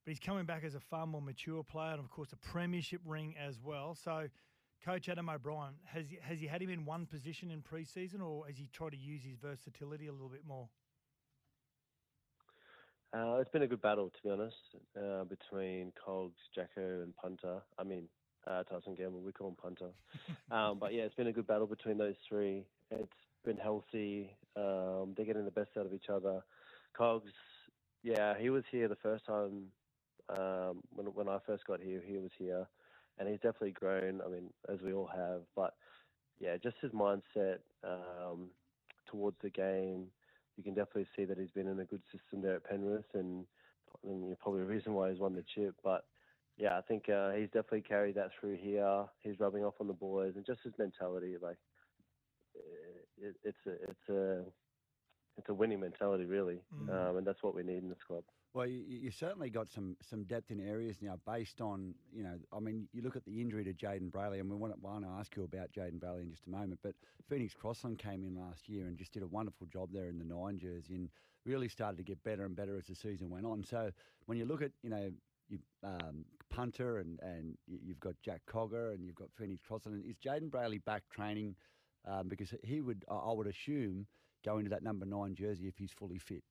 but he's coming back as a far more mature player, and of course a premiership ring as well. So, Coach Adam O'Brien has he, has he had him in one position in pre-season, or has he tried to use his versatility a little bit more? Uh, it's been a good battle, to be honest, uh, between Cogs, Jacko, and Punter. I mean, uh, Tyson Gamble, we call him Punter. *laughs* um, but yeah, it's been a good battle between those three. It's been healthy. Um, they're getting the best out of each other. Cogs, yeah, he was here the first time um, when when I first got here. He was here, and he's definitely grown. I mean, as we all have. But yeah, just his mindset um, towards the game. You can definitely see that he's been in a good system there at Penrith, and, and probably the reason why he's won the chip. But yeah, I think uh, he's definitely carried that through here. He's rubbing off on the boys, and just his mentality, like uh, it, it's a it's a it's a winning mentality, really, um, and that's what we need in this club. Well, you, you certainly got some some depth in areas now based on, you know, I mean, you look at the injury to Jayden Brailey, and we want want to ask you about Jayden Brailey in just a moment, but Phoenix Crossland came in last year and just did a wonderful job there in the nine jersey and really started to get better and better as the season went on. So when you look at, you know, you, um, Punter and, and you've got Jack Cogger and you've got Phoenix Crossland, is Jayden Brailey back training? Um, because he would, I would assume, go into that number nine jersey if he's fully fit.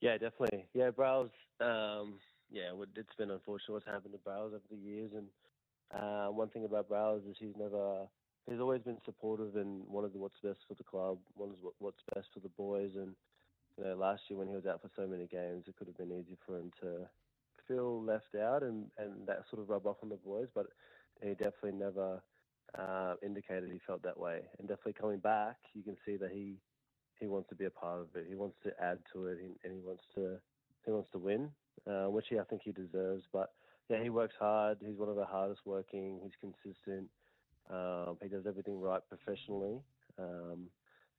Yeah, definitely. Yeah, Browse. Um, yeah, it's been unfortunate what's happened to Browse over the years, and uh, one thing about Browse is he's never. He's always been supportive and wanted what's best for the club, wanted what- what's best for the boys. And you know, last year when he was out for so many games, it could have been easy for him to feel left out and and that sort of rub off on the boys. But he definitely never uh, indicated he felt that way. And definitely coming back, you can see that he he wants to be a part of it. He wants to add to it, and, and he wants to he wants to win, uh, which he, I think he deserves. But yeah, he works hard. He's one of the hardest working. He's consistent. Um, he does everything right professionally. Um,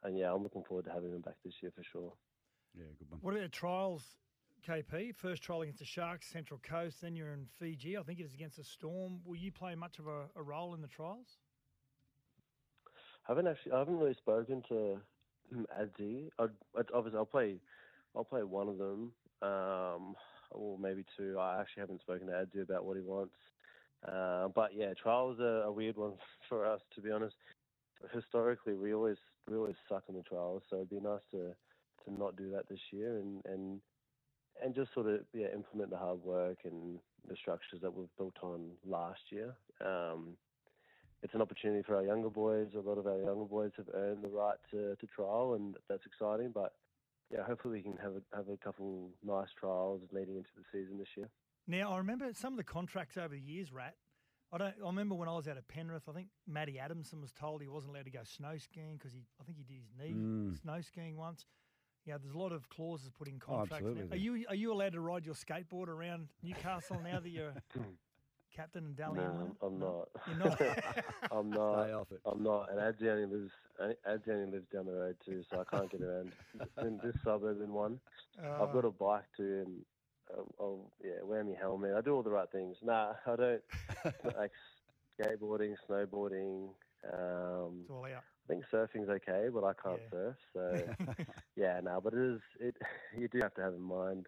and yeah, I'm looking forward to having him back this year for sure. Yeah, good one. What about trials, KP? First trial against the Sharks, Central Coast. Then you're in Fiji. I think it is against the Storm. Will you play much of a, a role in the trials? I haven't actually. I haven't really spoken to I'd, I'd, obviously, I'll play. I'll play one of them, um, or maybe two. I actually haven't spoken to Adzi about what he wants. Uh, but yeah, trials are a weird one *laughs* for us, to be honest. Historically, we always we always suck in the trials, so it'd be nice to to not do that this year and and and just sort of yeah implement the hard work and the structures that we've built on last year. Um, it's an opportunity for our younger boys. A lot of our younger boys have earned the right to, to trial, and that's exciting. But yeah, hopefully we can have a, have a couple nice trials leading into the season this year. Now I remember some of the contracts over the years, Rat. I don't. I remember when I was out at Penrith. I think Matty Adamson was told he wasn't allowed to go snow skiing because he. I think he did his knee Mm. snow skiing once. Yeah, there's a lot of clauses put in Oh, contracts. now. Are you are you allowed to ride your skateboard around Newcastle now that you're *laughs* captain and Dally? no, I'm not. You're not? *laughs* I'm *laughs* not. Stay off it. I'm not. And Adzi only lives. Adzi lives down the road too, so I can't get around *laughs* in this suburb in one. Uh, I've got a bike too, and I'll, I'll yeah wear my helmet. I do all the right things. Nah, I don't like skateboarding, snowboarding. Um, it's all out. I think surfing's okay, but I can't surf. So yeah, no, but it is. It you do have to have in mind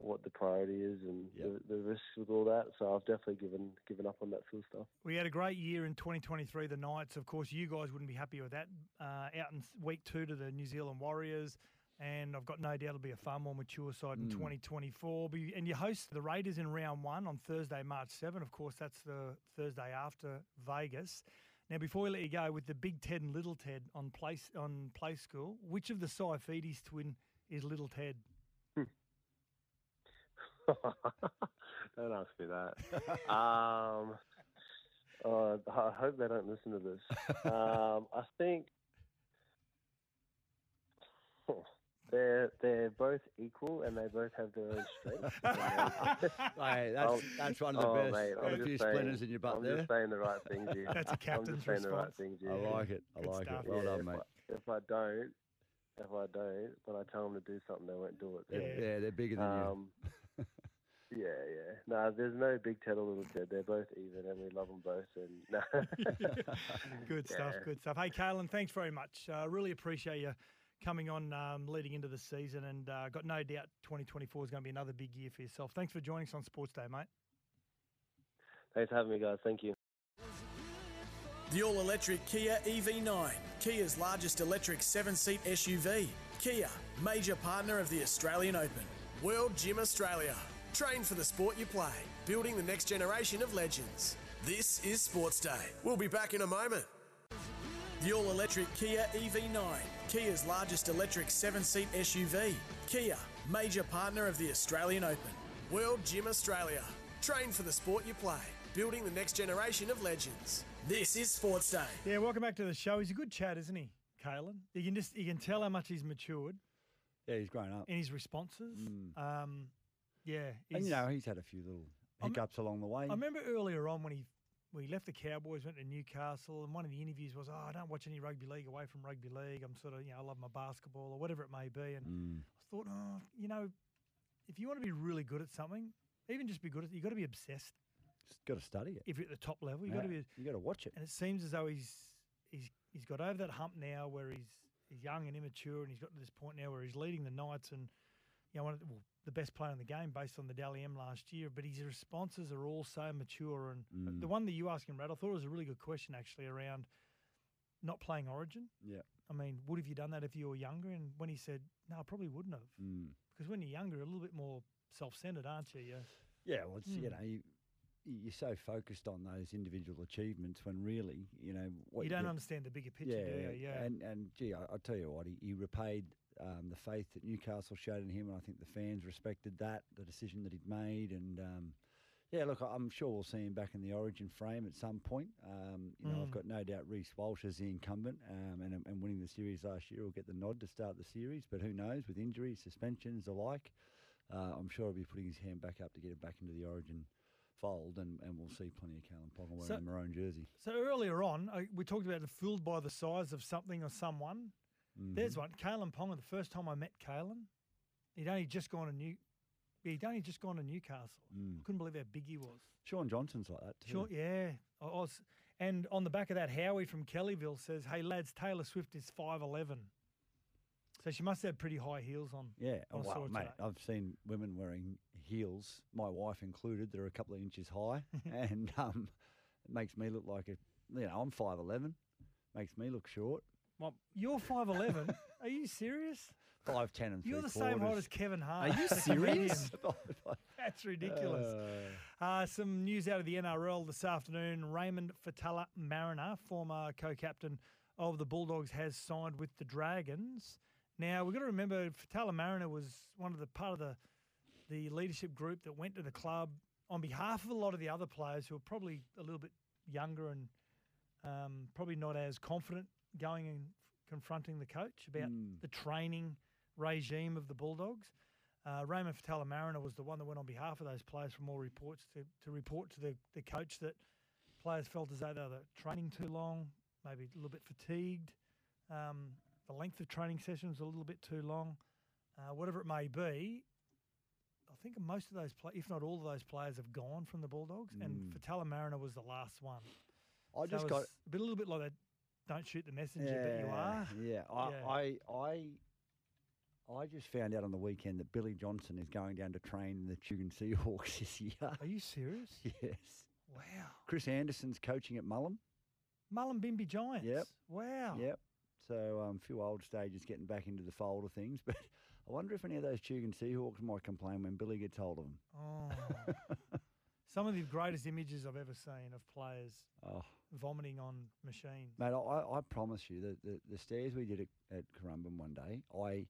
what the priority is and the, the risks with all that. So I've definitely given given up on that sort of stuff. We had a great year in 2023. The Knights, of course, you guys wouldn't be happy with that. Uh, out in week two to the New Zealand Warriors, and I've got no doubt it'll be a far more mature side in Mm. 2024. And you host the Raiders in round one on Thursday, March 7. Of course, that's the Thursday after Vegas. Now, before we let you go with the Big Ted and Little Ted on place on play school, which of the Saifitis twin is Little Ted? *laughs* don't ask me that. um, oh, I hope they don't listen to this. Um, I think *laughs* they're they're both equal and they both have their own strengths. *laughs* Hey, that's- Um, that's one of the oh, best. Mate, Got I'm a few just saying- splinters in your butt I'm there. just saying the right things here. That's a I'm captain's just saying the right response. things I like it. I Good like stuff. it. Well Yeah, done, if mate. I, if I don't, if I don't, when I tell them to do something, they won't do it. Yeah, yeah, they're bigger than um, Yeah, yeah. No, there's no big Ted or little Ted. They're both even, and we love them both. And *laughs* no. *laughs* Good stuff. Yeah. Good stuff. Hey, Kalyn, thanks very much. Uh, really appreciate you coming on um, leading into the season, and uh, got no doubt 2024 is going to be another big year for yourself. Thanks for joining us on Sports Day, mate. Thanks for having me, guys. Thank you. The all electric Kia EV9, Kia's largest electric seven seat SUV. Kia, major partner of the Australian Open. World Gym Australia. Train for the sport you play, building the next generation of legends. This is Sports Day. We'll be back in a moment. The all electric Kia EV9, Kia's largest electric seven seat SUV. Kia, major partner of the Australian Open. World Gym Australia. Train for the sport you play, building the next generation of legends. This is Sports Day. Yeah, welcome back to the show. He's a good chat, isn't he, Kalyn? You can just you can tell how much he's matured Yeah, he's grown up. in his responses. Um, yeah, And you know, he's had a few little I'm- hiccups along the way. I remember earlier on when he when he left the Cowboys, went to Newcastle, and one of the interviews was, "Oh, I don't watch any rugby league away from rugby league. I'm sort of, you know, I love my basketball or whatever it may be." And Mm. I thought, oh, you know, if you want to be really good at something, even just be good at, it, you got to be obsessed. Just got to study it. If you're at the top level, you got to be. You got to watch it. And it seems as though he's he's he's got over that hump now, where he's he's young and immature, and he's got to this point now where he's leading the Knights and you know one of the, well, the best player in the game based on the Dally M last year. But his responses are all so mature, and Mm. the one that you asked him, Brad, I thought it was a really good question actually around not playing Origin. Yeah. I mean, would have you done that if you were younger? And when he said, no, I probably wouldn't have. Mm. Because when you're younger, you're a little bit more self-centered, aren't you? Yeah. Yeah, well, it's, you Mm. know, you, you're so focused on those individual achievements when really, you know, what you don't get- understand the bigger picture, do you? Yeah. And and gee, I, I'll tell you what, he, he repaid um, the faith that Newcastle showed in him, and I think the fans respected that, the decision that he'd made, and um, yeah, look, I'm sure we'll see him back in the Origin frame at some point. Um, you know, I've Mm. got no doubt Reece Walsh is the incumbent, um, and and winning the series last year will get the nod to start the series, but who knows with injuries, suspensions alike. Uh, I'm sure he'll be putting his hand back up to get him back into the Origin fold, and, and we'll see plenty of Kalyn Ponga wearing So- the maroon jersey. So earlier on, uh, we talked about the fooled by the size of something or someone. There's Mhm. one, Kalyn Ponga. The first time I met Kalyn, he'd only just gone to New, he'd only just gone to Newcastle. Mm. Couldn't believe how big he was. Sean Johnson's like that too. Sure, yeah. I I was, and on the back of that, Howie from Kellyville says, "Hey lads, Taylor Swift is five eleven, so she must have pretty high heels on." Yeah, I oh, saw well, it mate, today. I've seen women wearing heels, my wife included, that are a couple of inches high, *laughs* and um, it makes me look like a, you know, I'm five eleven, makes me look short. Well, You're five eleven. *laughs* Are you serious? Five ten and You're the three same height as Kevin Hart. Are you the serious? *laughs* *laughs* That's ridiculous. Uh, Uh, some news out of the NRL this afternoon. Raymond Fatala Mariner, former co-captain of the Bulldogs, has signed with the Dragons. Now we've got to remember Faitala-Mariner was one of the part of the the leadership group that went to the club on behalf of a lot of the other players who are probably a little bit younger and um, probably not as confident going and confronting the coach about Mm. the training regime of the Bulldogs. Uh, Raymond Faitala-Mariner was the one that went on behalf of those players from all reports to, to report to the, the coach that players felt as though they were training too long, maybe a little bit fatigued. Um, the length of training sessions a little bit too long. Uh, whatever it may be, I think most of those, play, if not all of those players, have gone from the Bulldogs, and Mm. Faitala-Mariner was the last one. I So just got a bit, a little bit like that. Don't shoot the messenger, but you are. Yeah, I, Yeah. I, I, I just found out on the weekend that Billy Johnson is going down to train the Tugun Seahawks *laughs* this year. Are you serious? *laughs* yes. Wow. Chris Anderson's coaching at Mullum. Mullumbimby Giants. Yep. Wow. Yep. So um, a few old stages getting back into the fold of things. *laughs* But I wonder if any of those Tugun Seahawks might complain when Billy gets hold of them. Oh. Some of the greatest images I've ever seen of players Oh. Vomiting on machines. Mate, I, I promise you that the, the stairs we did at, at Currumbin one day, I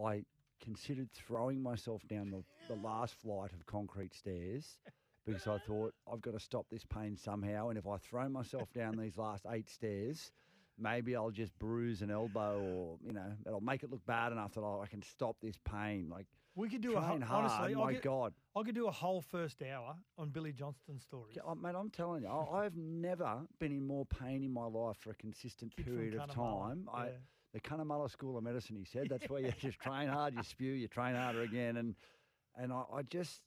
I considered throwing myself down the, the last flight of concrete stairs *laughs* because I thought I've got to stop this pain somehow. And if I throw myself down these last eight stairs, maybe I'll just bruise an elbow or, you know, it'll make it look bad enough that I can stop this pain. Like, We could do a train whole, hard, honestly. my could, God. I could do a whole first hour on Billy Johnston's stories. Yeah, oh, mate, I'm telling you, I, I've never been in more pain in my life for a consistent Kid period of time. I, the Cunnamulla School of Medicine, he said, that's where you *laughs* just train hard, you spew, you train harder again, and and I, I just,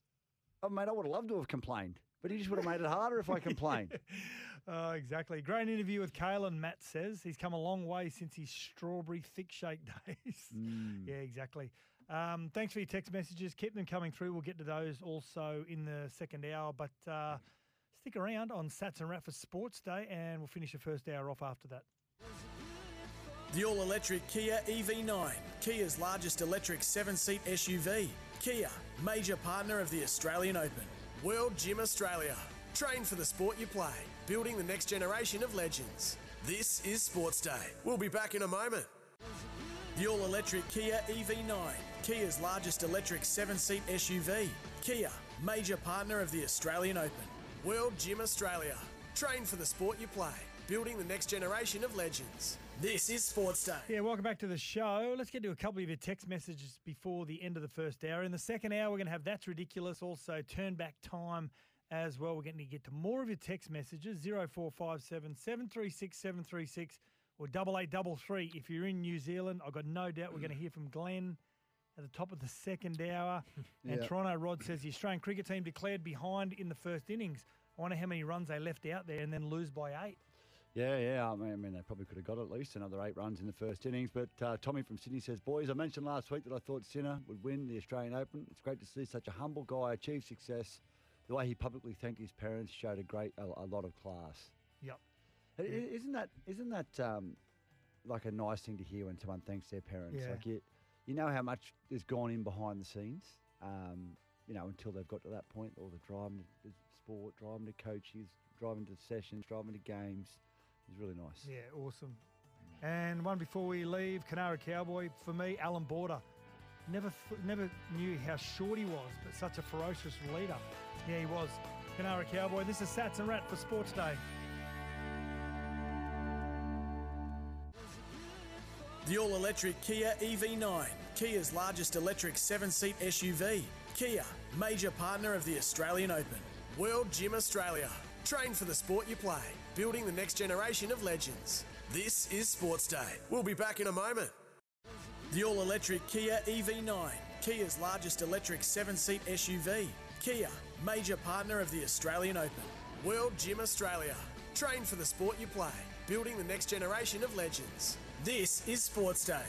oh, mate, I would have loved to have complained, but he just would have made it harder if I complained. *laughs* Oh, exactly. Great interview with Kalyn, Matt says. He's come a long way since his strawberry thick shake *laughs* days. Mm. Yeah, exactly. Um, thanks for your text messages. Keep them coming through. We'll get to those also in the second hour. But uh, stick around on Satts and Rat for Sports Day, and we'll finish the first hour off after that. The all electric Kia EV9, Kia's largest electric seven seat SUV. Kia, major partner of the Australian Open. World Gym Australia. Train for the sport you play, building the next generation of legends. This is Sports Day. We'll be back in a moment. The all electric Kia EV9, Kia's largest electric seven seat SUV. Kia, major partner of the Australian Open. World Gym Australia. Train for the sport you play, building the next generation of legends. This is Sports Day. Yeah, welcome back to the show. Let's get to a couple of your text messages before the end of the first hour. In the second hour, we're going to have That's Ridiculous, also turn back time as well. We're going to get to more of your text messages 0457 736 736 or 8833 if you're in New Zealand. I've got no doubt we're going to hear from Glenn at the top of the second hour. *laughs* And Yeah. Toronto Rod says the Australian cricket team declared behind in the first innings. I wonder how many runs they left out there and then lose by eight. Yeah, yeah. I mean, I mean, they probably could have got at least another eight runs in the first innings. But uh, Tommy from Sydney says, Boys, I mentioned last week that I thought Sinner would win the Australian Open. It's great to see such a humble guy achieve success. The way he publicly thanked his parents showed a great, a, a lot of class. Yep. I- Isn't that, isn't that um, like a nice thing to hear when someone thanks their parents? Yeah. Like you, you know how much has gone in behind the scenes. Um, you know, until they've got to that point, all the driving to sport, driving to coaches, driving to sessions, driving to games. It's really nice. Yeah, awesome. And one before we leave, Canara Cowboy, for me, Allan Border. Never never knew how short he was, but such a ferocious leader. Yeah, he was. Canara Cowboy, this is Satts and Rat for Sports Day. The all electric Kia EV9, Kia's largest electric seven seat SUV. Kia, major partner of the Australian Open. World Gym Australia. Train for the sport you play, building the next generation of legends. This is Sports Day. We'll be back in a moment. The all electric Kia EV9, Kia's largest electric seven seat SUV. Kia, major partner of the Australian Open. World Gym Australia. Train for the sport you play, building the next generation of legends. This is Sports Day.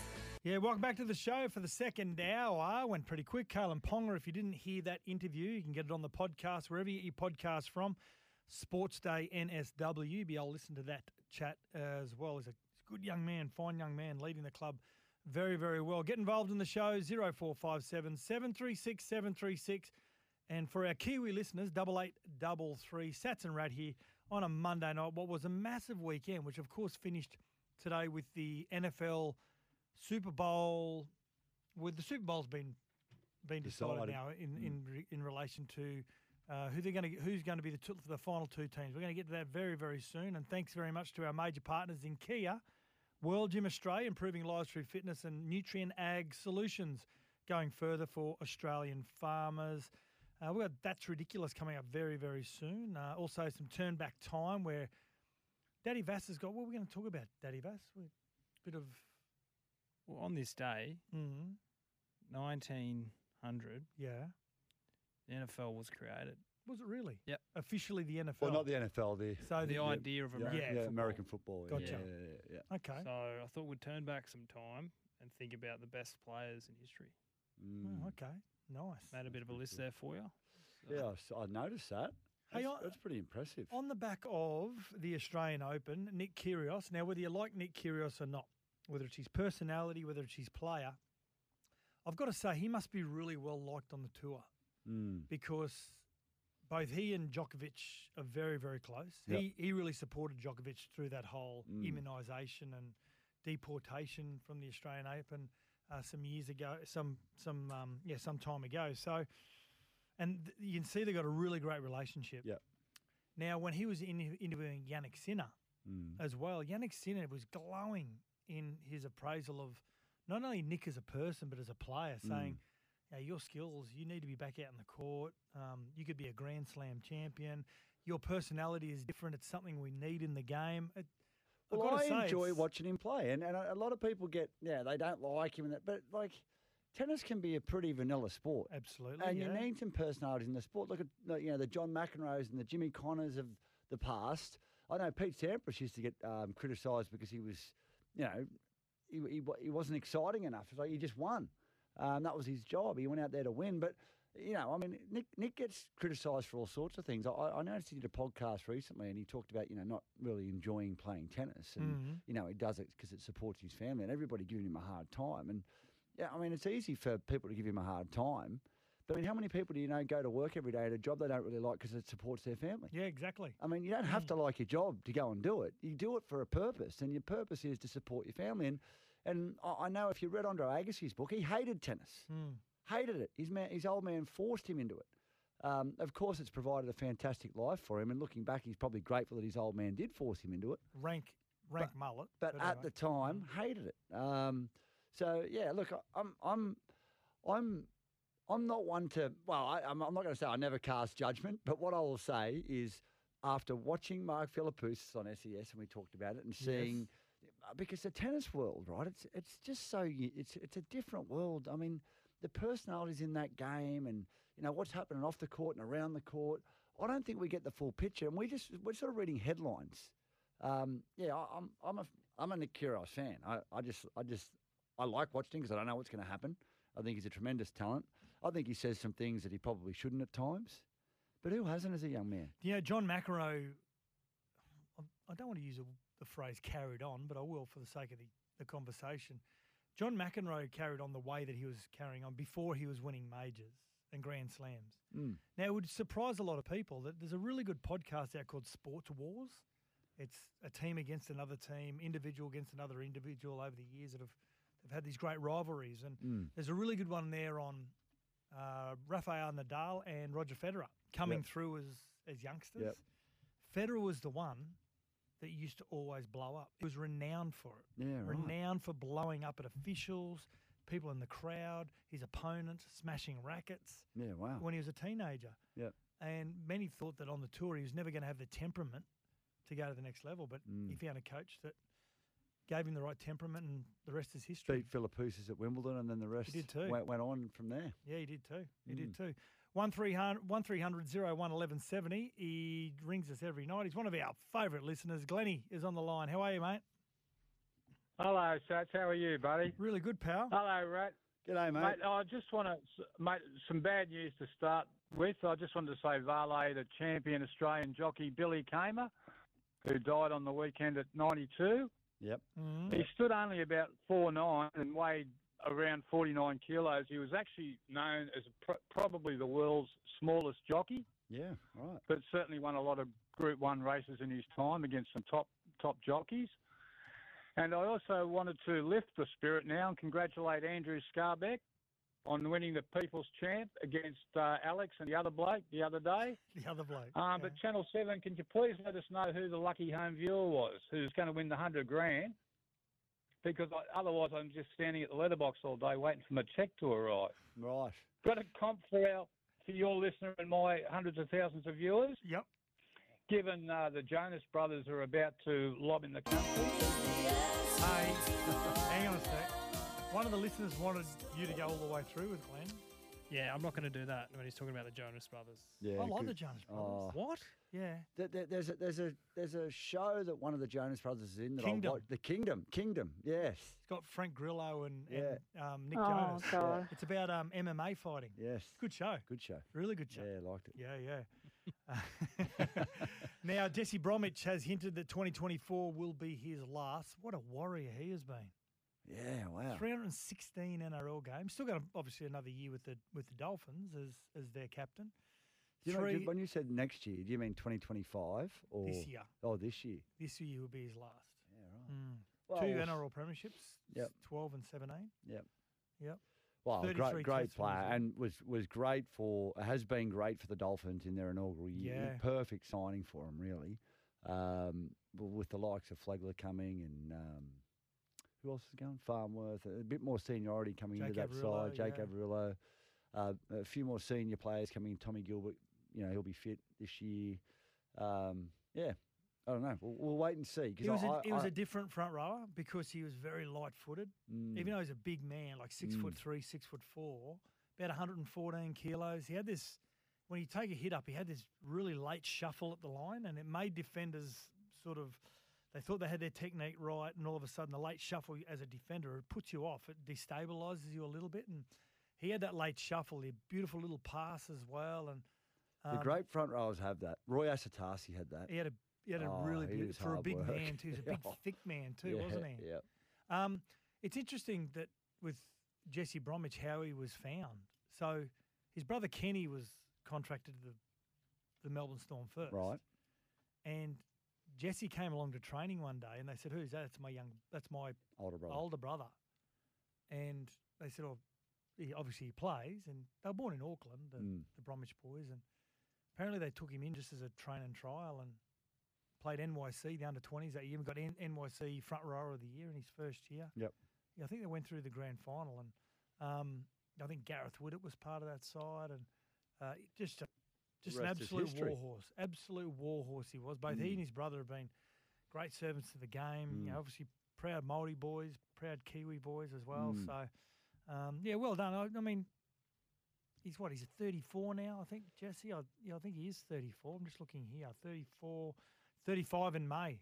Yeah, welcome back to the show for the second hour. Went pretty quick. Kalyn Ponga, if you didn't hear that interview, you can get it on the podcast, wherever you get your podcast from. Sports Day NSW. Be to listen to that chat as well. He's a good young man, fine young man, leading the club very, very well. Get involved in the show 0457 736 736. And for our Kiwi listeners, double eight double three. Satts and Rat here on a Monday night. What was a massive weekend, which of course finished today with the NFL Super Bowl. With the Super Bowl's been been decided, Decided. now in Mm. in in relation to uh, who they're going to who's going to be the two, the final two teams. We're going to get to that very very soon. And thanks very much to our major partners in Kia, World Gym Australia, improving lives through fitness and Nutrien Ag Solutions, going further for Australian farmers. Uh, we've got That's Ridiculous coming up very, very soon. Uh, also, some turn back time where Daddy Vass has got. What are we going to talk about, Daddy Vass? We, bit of. Well, on this day, Mm, 1900, yeah. the NFL was created. Was it really? Yep. Officially the NFL. Well, not the NFL, the So the the- idea of American Yeah, yeah, football. American football. yeah, Gotcha. Yeah, yeah, yeah, Okay. So I thought we'd turn back some time and think about the best players in history. yeah. Oh, Mm. okay. Nice. Made a bit of a list there for you. So- Yeah, I noticed that. Hey, That's, I- that's pretty impressive. On the back of the Australian Open, Nick Kyrgios. Now, whether you like Nick Kyrgios or not, whether it's his personality, whether it's his player, I've got to say he must be really well liked on the tour Mm. because both he and Djokovic are very, very close. Yep. He he really supported Djokovic through that whole Mm. immunisation and deportation from the Australian Open uh, some years ago, some some um, yeah some time ago. So, and th- you can see they got a really great relationship. Yep. Now, when he was in, interviewing Jannik Sinner Mm. as well, Jannik Sinner was glowing in his appraisal of not only Nick as a person but as a player, saying, "Yeah, your skills, you need to be back out in the court. Um, you could be a Grand Slam champion. Your personality is different. It's something we need in the game." It, Well, I say, enjoy it's- watching him play, and, and a lot of people get yeah they don't like him, and that, but like tennis can be a pretty vanilla sport, Absolutely, and you need some personalities in the sport. Look at you know the John McEnroes and the Jimmy Connors of the past. I know Pete Sampras used to get um, criticised because he was, you know, he, he, he wasn't exciting enough. It's like he just won. Um, that was his job. He went out there to win, but. You know, I mean, Nick Nick gets criticised for all sorts of things. I, I noticed he did a podcast recently, and he talked about you know not really enjoying playing tennis, and Mhm. you know he does it because it supports his family, and everybody giving him a hard time. And yeah, I mean, it's easy for people to give him a hard time, but I mean, how many people do you know go to work every day at a job they don't really like because it supports their family? Yeah, exactly. I mean, you don't have to like your job to go and do it. You do it for a purpose, and your purpose is to support your family. And and I I know if you read Andre Agassi's book, he hated tennis, Mm. hated it. His man, his old man forced him into it. Um, of course, it's provided a fantastic life for him. And looking back, he's probably grateful that his old man did force him into it. rank rank mullet. But at anyway. the time, hated it. Um, so yeah, look, I'm I'm I'm I'm not one to. Well, I, I'm, I'm not going to say I never cast judgment, but what I will say is, after watching Mark Philippoussis on SES and we talked about it and seeing, uh, because the tennis world, right? It's it's just so it's it's a different world. I mean, the personalities in that game and you know what's happening off the court and around the court. I don't think we get the full picture, and we just we're sort of reading headlines. Um, yeah, I, I'm I'm a I'm a Nick Kyrgios fan. I, I just I just I like watching because I don't know what's going to happen. I think he's a tremendous talent. I think he says some things that he probably shouldn't at times. But who hasn't as a young man? Know, John McEnroe, I don't want to use a, the phrase carried on, but I will for the sake of the, the conversation. John McEnroe carried on the way that he was carrying on before he was winning majors and Grand Slams. Mm. Now, it would surprise a lot of people that there's a really good podcast out called Sports Wars. It's a team against another team, individual against another individual over the years that have they've had these great rivalries. And Mm. there's a really good one there on uh, Rafael Nadal and Roger Federer coming Yep. through as as youngsters. Yep. Federer was the one that used to always blow up. He was renowned for it. Yeah, right. Renowned for blowing up at officials, people in the crowd, his opponents, smashing rackets Yeah, wow. when he was a teenager. Yeah. And many thought that on the tour he was never going to have the temperament to go to the next level, but he Mm. found a coach that gave him the right temperament, and the rest is history. Beat Philippoussis at Wimbledon, and then the rest he did too. Went, went on from there. Yeah, he did too. He Mm. did too. 1300 1300 01 1170. He rings us every night. He's one of our favourite listeners. Glenny is on the line. How are you, mate? Hello, Satts. How are you, buddy? Really good, pal. Hello, Rat. G'day, mate. Mate, I just want to, mate, some bad news to start with. I just wanted to say Varley, the champion Australian jockey Billy Kamer, who died on the weekend at 92. Yep. Mm-hmm. He stood only about four nine and weighed around 49 kilos. He was actually known as pr- probably the world's smallest jockey, Yeah, right. but certainly won a lot of Group One races in his time against some top top jockeys. And I also wanted to lift the spirit now and congratulate Andrew Scarbeck on winning the People's Champ against uh, Alex and the other bloke the other day. *laughs* The other bloke. Um, But Channel 7, can you please let us know who the lucky home viewer was who's going to win the 100 grand? Because I, otherwise I'm just standing at the letterbox all day waiting for my check to arrive. Right. Got a comp for, our, for your listener and my hundreds of thousands of viewers? Yep. Given uh, the Jonas Brothers are about to lob in the country. Hey, *laughs* hang on a sec. One of the listeners wanted you to go all the way through with Glenn. Yeah, I'm not going to do that when he's talking about the Jonas Brothers. Yeah, I like good. the Jonas Brothers. Oh. What? Yeah. There- there- There's a, there's a there's a show that one of the Jonas Brothers is in that Kingdom. I watch. The Kingdom, Kingdom, yes, It's got Frank Grillo and, Yeah. and um, Nick Oh, Jonas. God. It's about um, MMA fighting. yes. Good show. Good show. Really good show. Yeah, liked it. Yeah, yeah. *laughs* now, Jesse Bromwich has hinted that 2024 will be his last. What a warrior he has been. Yeah, wow. 316 NRL games. Still got obviously another year with the with the Dolphins as as their captain. You know, Three do- when you said next year, do you mean 2025 or This year. Oh, this year. this year will be his last. Yeah, right. Mm. Well, Two NRL premierships. Yep. 12 and 17. Yep. Yep. Well, great, great tests for New player, and was was great for has been great for the Dolphins in their inaugural year. Yeah. Perfect signing for them, really. Um, with the likes of Flegler coming and um, who else is going? Farnworth, a bit more seniority coming Jake into that Averillo, side. Jake yeah. Averillo, uh, a few more senior players coming. Tommy Gilbert, you know, he'll be fit this year. Um, yeah, I don't know. We'll, we'll wait and see. He was, I- a, I- he was I- a different front rower because he was very light footed. Mm. Even though he's a big man, like six foot Mm. three, six foot four, about 114 kilos. He had this, when you take a hit up, he had this really late shuffle at the line, and it made defenders sort of, they thought they had their technique right, and all of a sudden the late shuffle as a defender, it puts you off. It destabilises you a little bit. And he had that late shuffle, a beautiful little pass as well. And the um, great front rowers have that. Roy Asotasi had that. He had a he had a Oh, really beautiful for a big work. man too. He's a *laughs* big, thick man too, Yeah, wasn't he? Yeah. Um, it's interesting that with Jesse Bromwich, how he was found. So his brother Kenny was contracted to the, the Melbourne Storm first, Right. And Jesse came along to training one day, and they said, "Who's that?" It's my young. That's my Older brother. older brother. And they said, "Oh, he, obviously he plays." And they were born in Auckland, the, Mm. the Bromwich boys, and apparently they took him in just as a train and trial and played NYC the under twenties that year. got N- NYC front rower of the year in his first year. Yep. Yeah, I think they went through the grand final, and um, I think Gareth Widdop was part of that side, and uh, just a, just an absolute warhorse, absolute warhorse he was. Both he Mm. and his brother have been great servants to the game. You Mm. know, obviously proud Maori boys, proud Kiwi boys as well. Mm. So, um, yeah, well done. I, I mean, he's what? He's 34 now, I think. Jesse, I, yeah, I think he is 34. I'm just looking here, 34, 35 in May.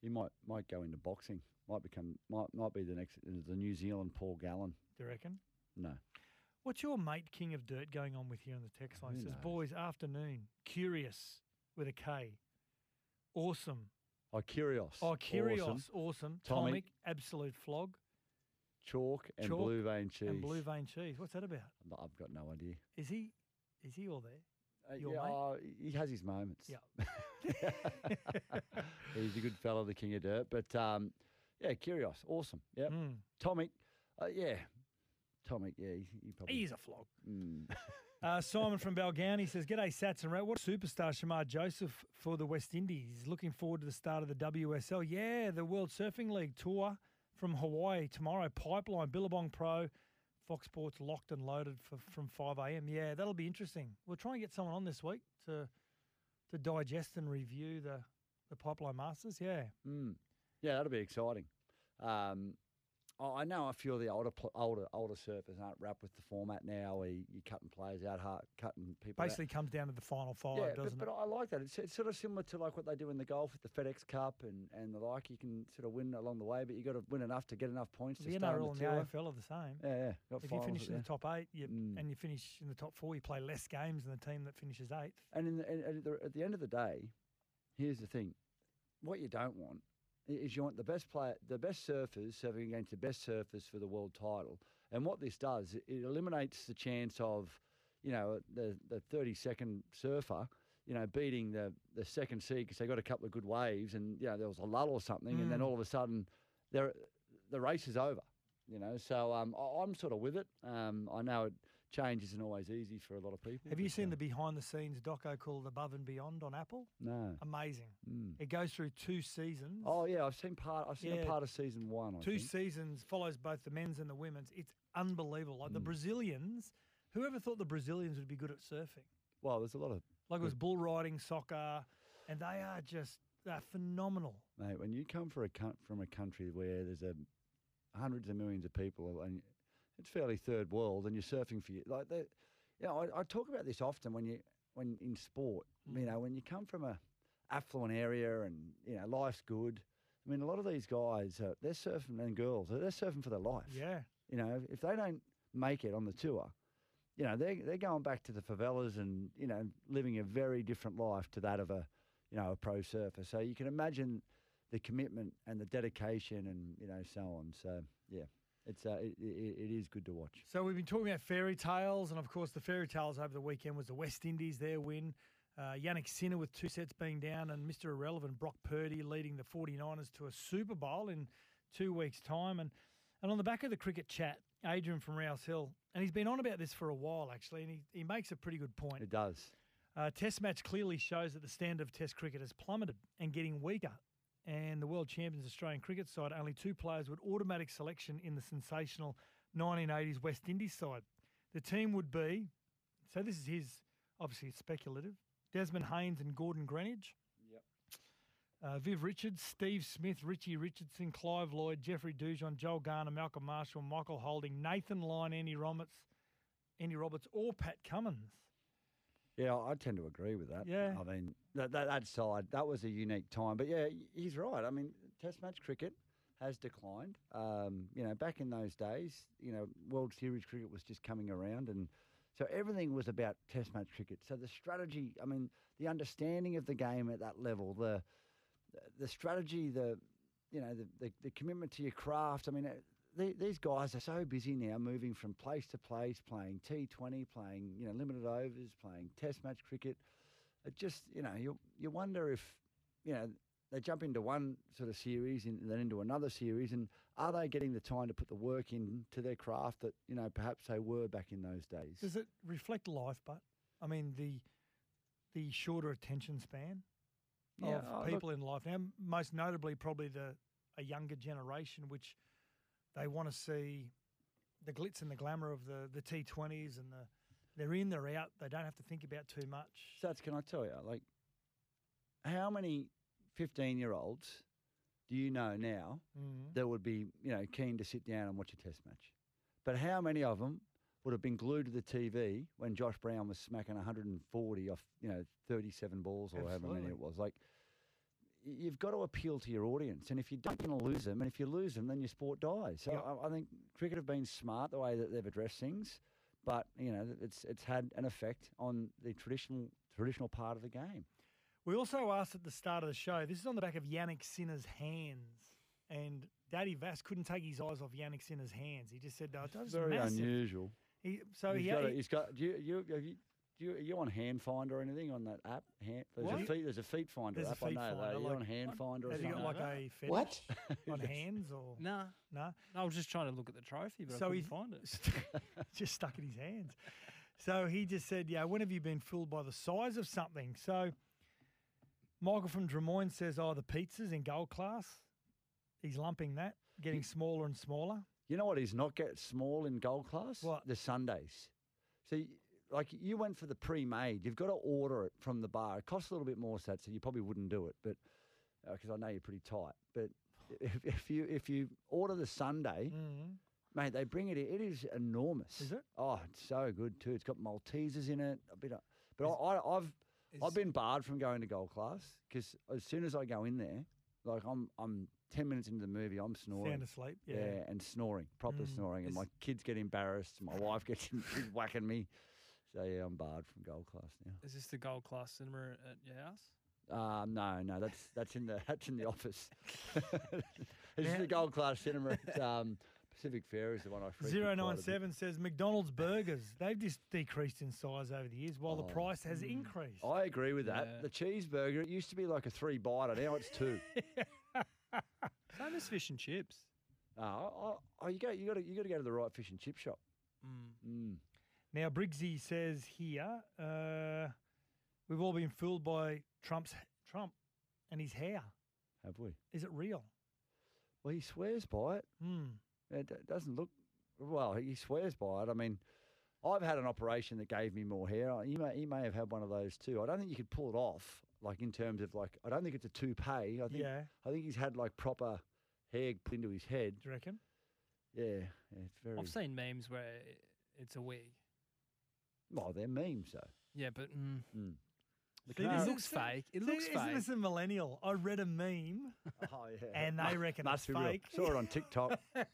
He might might go into boxing. Might become might might be the next the New Zealand Paul Gallen. Do you reckon? No. What's your mate King of Dirt going on with here on the text line? It says, knows? boys, afternoon, curious with a K. Awesome. Oh, Curios. Oh, curious, Awesome. awesome. Tommy. Tomic, absolute flog. Chalk and Chalk blue vein cheese. And blue vein cheese. What's that about? I've got no idea. Is he is he all there? Uh, Your yeah, mate? oh, he has his moments. Yeah. *laughs* He's a good fellow, the king of dirt. But um, yeah, Curios, awesome. Yeah. Mm. Tomic, uh, yeah. Tomic, yeah, he, he probably. He's a flog. Mm. *laughs* Uh, Simon from Balgownie says, G'day, Satts and Rat. What superstar Shamar Joseph for the West Indies. Looking forward to the start of the WSL. Yeah, the World Surfing League tour from Hawaii tomorrow. Pipeline, Billabong Pro, Fox Sports locked and loaded for, from 5 a.m. Yeah, that'll be interesting. We'll try and get someone on this week to to digest and review the, the Pipeline Masters. Yeah. Mm. Yeah, that'll be exciting. Um, I I know a few of the older older older surfers aren't wrapped with the format now. Where you- you're cutting players out, hard, cutting people. out. Basically comes down to the final five, yeah, doesn't but, it? but I like that. It's, it's sort of similar to like what they do in the golf with the FedEx Cup and, and the like. You can sort of win along the way, but you got to win enough to get enough points the to start NRL and the the tour. AFL are the same. Yeah, yeah. If you finish in the top eight you, Mm. and you finish in the top four, you play less games than the team that finishes eighth. And, in the, and at, the, at the end of the day, here's the thing: what you don't want is you want the best player, the best surfers serving against the best surfers for the world title. And what this does, it, eliminates the chance of, you know, the the 30 second surfer, you know, beating the the second seed because they got a couple of good waves, and you know there was a lull or something, and then Mm. all of a sudden, there the race is over. You know, so um, I, I'm sort of with it. Um, I know it, change isn't always easy for a lot of people. Have you seen uh, the behind the scenes doco called Above and Beyond on Apple? No. Amazing. Mm. It goes through two seasons. Oh yeah, I've seen part. I've seen Yeah. a part of season one. I two think. seasons follows both the men's and the women's. It's unbelievable. Like the Mm. Brazilians, whoever thought the Brazilians would be good at surfing? Well, there's a lot of Like it was bull riding, soccer, and they are just they're phenomenal. mate. When you come for a from a country where there's a hundreds of millions of people and it's fairly third world, and you're surfing for you like that. You know, I, I talk about this often when you when in sport. You know, when you come from a affluent area and you know life's good. I mean, a lot of these guys, uh, they're surfing and girls, they're surfing for their life. Yeah. You know, if they don't make it on the tour, you know, they're, they're going back to the favelas and, you know, living a very different life to that of a, you know, a pro surfer. So you can imagine the commitment and the dedication and, you know, so on. So, yeah. It's uh, it, it, it is good to watch. So we've been talking about fairy tales, and of course, the fairy tales over the weekend was the West Indies, their win. Uh, Jannik Sinner with two sets being down, and Mr. Irrelevant Brock Purdy leading the 49ers to a Super Bowl in two weeks' time. And, and on the back of the cricket chat, Adrian from Rouse Hill, and he's been on about this for a while, actually, and he, he makes a pretty good point. It does. Uh, test match clearly shows that the standard of Test cricket has plummeted and getting weaker. And the world champions Australian cricket side, only two players would automatic selection in the sensational 1980s West Indies side. The team would be, so this is his, obviously it's speculative, Desmond Haynes and Gordon Greenidge. Yep. Uh, Viv Richards, Steve Smith, Richie Richardson, Clive Lloyd, Jeffrey Dujon, Joel Garner, Malcolm Marshall, Michael Holding, Nathan Lyon, Andy Roberts, Andy Roberts, or Pat Cummins. Yeah, I tend to agree with that. Yeah. I mean, that, that, that side, that was a unique time. But yeah, he's right. I mean, Test match cricket has declined. Um, you know, back in those days, you know, World Series cricket was just coming around and so everything was about Test match cricket. So the strategy, I mean, the understanding of the game at that level, the the strategy, the you know, the, the, the commitment to your craft. I mean, the, these guys are so busy now, moving from place to place, playing T20, playing you know limited overs, playing Test match cricket. It just you know you you wonder if you know they jump into one sort of series and then into another series, and are they getting the time to put the work into their craft that you know perhaps they were back in those days? Does it reflect life, but I mean the the shorter attention span Yeah, of oh, look- people in life now, most notably probably the a younger generation, which they want to see the glitz and the glamour of the the T twenties and the they're in, they're out. They don't have to think about too much. Satts, can I tell you, like, how many 15 year olds do you know now Mhm. that would be, you know, keen to sit down and watch a test match? But how many of them would have been glued to the TV when Josh Brown was smacking 140 off, you know, 37 balls or however many it was? Like, you've got to appeal to your audience. And if you don't, you're going to lose them. And if you lose them, then your sport dies. So Yep. I, I think cricket have been smart the way that they've addressed things. But, you know, it's, it's had an effect on the traditional traditional part of the game. We also asked at the start of the show. This is on the back of Jannik Sinner's hands, and Daddy Vass couldn't take his eyes off Jannik Sinner's hands. He just said, "No, it's Very massive." unusual. He, so he's he, got, a- he- he's got. Do you, you, have you, do you, are you on Hand Finder or anything on that app? Hand, there's What? a feet. There's a Feet Finder There's a app. feet I know finder, that. Are you like- on Hand Finder or has he something? got like a fetish What? *laughs* on hands or Nah. no? I was just trying to look at the trophy, but I So couldn't he- find it. *laughs* just stuck in his hands. So he just said, "Yeah, when have you been fooled by the size of something?" So Michael from Des says, "Oh, the pizzas in gold class." He's lumping that, getting smaller and smaller. You know what? He's not get small in gold class? What? The Sundaes. So, y- like, you went for the pre-made. You've got to order it from the bar. It costs a little bit more, so so you probably wouldn't do it, but because I know you're pretty tight. But if, if you if you order the sundae, mate, they bring it. in. It is enormous. Is it? Oh, it's so good too. It's got Maltesers in it. A bit of, but I, I, I've I've been barred from going to gold class because as soon as I go in there, like I'm I'm ten minutes into the movie, I'm snoring. Sound asleep, yeah. and snoring, proper Mm. snoring, and Is- my kids get embarrassed. My wife gets *laughs* whacking me. So yeah, I'm barred from gold class now. Is this the gold class cinema at your house? Uh, no, no, that's that's in the *laughs* that's in the office. *laughs* *laughs* this is the gold class cinema. At, um, Pacific Fair is the one I frequent Zero quite a nine bit. says McDonald's burgers. They've just decreased in size over the years, while the Oh. price has increased. I agree with that. Yeah. The cheeseburger, it used to be like a three biter. Now it's two. Same as fish and chips. Oh, oh, oh, you go, you got to, you got to go to the right fish and chip shop. Mm. Now Briggsy says here, uh, we've all been fooled by Trump's Trump and his hair. Have we? Is it real? Well, he swears by it. Hmm. It doesn't look well. He swears by it. I mean, I've had an operation that gave me more hair. He may, he may have had one of those too. I don't think you could pull it off. Like in terms of like, I don't think it's a toupee. I think, Yeah. I think he's had like proper hair put into his head. Do you reckon? Yeah, yeah it's very. I've seen memes where it's a wig. Well, they're memes though. Yeah, but mm, The See, car- this it is- looks fake. It see, looks isn't fake. this a millennial? I read a meme, *laughs* Oh, yeah. and they Mu- reckon must it's be real. fake. Saw it on TikTok. *laughs*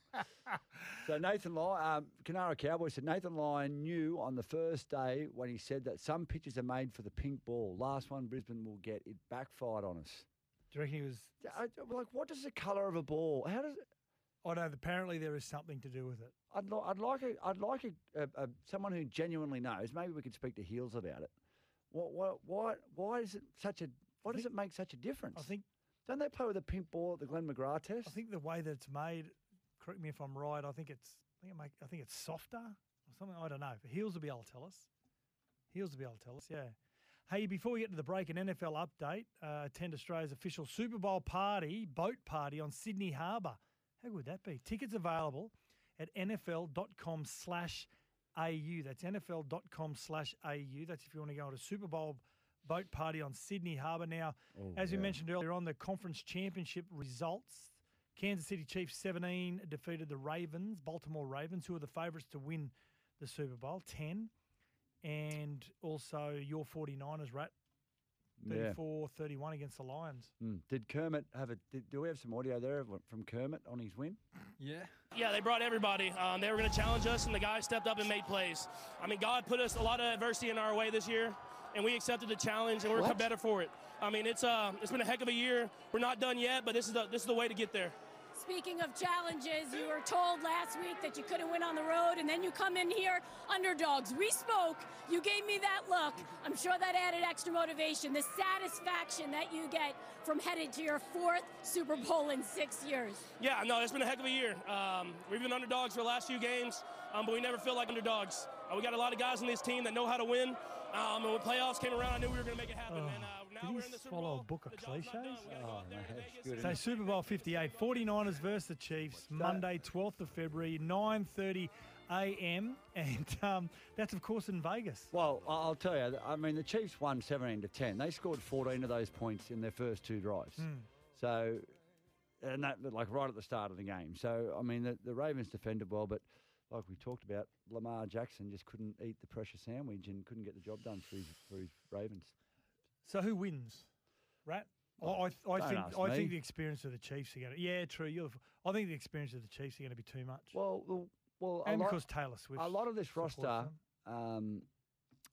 so Nathan Lyon, um, Canara Cowboy said Nathan Lyon knew on the first day when he said that some pitches are made for the pink ball. Last one Brisbane will get. It backfired on us. Do you reckon he was? I, like, what does the colour of a ball? How does it? I know. Apparently, there is something to do with it. I'd, li- I'd like a, I'd like a, a, a, someone who genuinely knows. Maybe we could speak to Heels about it. What, what, why, why is it such a? Why does it make such a difference? I think. Don't they play with a pink ball at the Glenn McGrath test? I think the way that it's made. Correct me if I'm right. I think it's. I think it make. I think it's softer or something. I don't know. But Heels will be able to tell us. Heels will be able to tell us. Yeah. Hey, before we get to the break, an NFL update. Uh, attend Australia's official Super Bowl party, boat party on Sydney Harbour. How would that be? Tickets available at nfl.com slash AU. That's nfl.com slash AU. That's if you want to go to a Super Bowl boat party on Sydney Harbour. Now, Oh, as we mentioned earlier on, the conference championship results. Kansas City Chiefs 17 defeated the Ravens, Baltimore Ravens, who are the favourites to win the Super Bowl, 10. And also your 49ers, Rat, Yeah. 34 31 against the Lions. Mm. Did Kermit have a? Did, do we have some audio there from Kermit on his win? Yeah. Yeah, they brought everybody. Um, they were going to challenge us, and the guys stepped up and made plays. I mean, God put us a lot of adversity in our way this year, and we accepted the challenge, and we're What? better for it. I mean, it's uh, it's been a heck of a year. We're not done yet, but this is the this is the way to get there. Speaking of challenges, you were told last week that you couldn't win on the road, and then you come in here underdogs. We spoke. You gave me that look. I'm sure that added extra motivation, the satisfaction that you get from headed to your fourth Super Bowl in six years. Yeah, no, it's been a heck of a year. Um, we've been underdogs for the last few games, um, but we never feel like underdogs. Uh, we got a lot of guys on this team that know how to win. Um, and when playoffs came around, I knew we were going to make it happen. and uh, now we're in the Super Follow a book of cliches. Oh, no. So Super Bowl 58, 49ers versus the Chiefs, Monday, 12th of February, 9.30 a.m. And um, that's, of course, in Vegas. Well, I- I'll tell you. I mean, the Chiefs won 17 to 10. They scored 14 of those points in their first two drives. Hmm. So, and that like right at the start of the game. So, I mean, the, the Ravens defended well, but like we talked about, Lamar Jackson just couldn't eat the pressure sandwich and couldn't get the job done for his, for his Ravens. So who wins? Rat? I, I, I think I me. think the experience of the Chiefs are going to. Yeah, true. You're, I think the experience of the Chiefs are going to be too much. Well, well, well a and lot- because Taylor Swift. A lot of this roster um,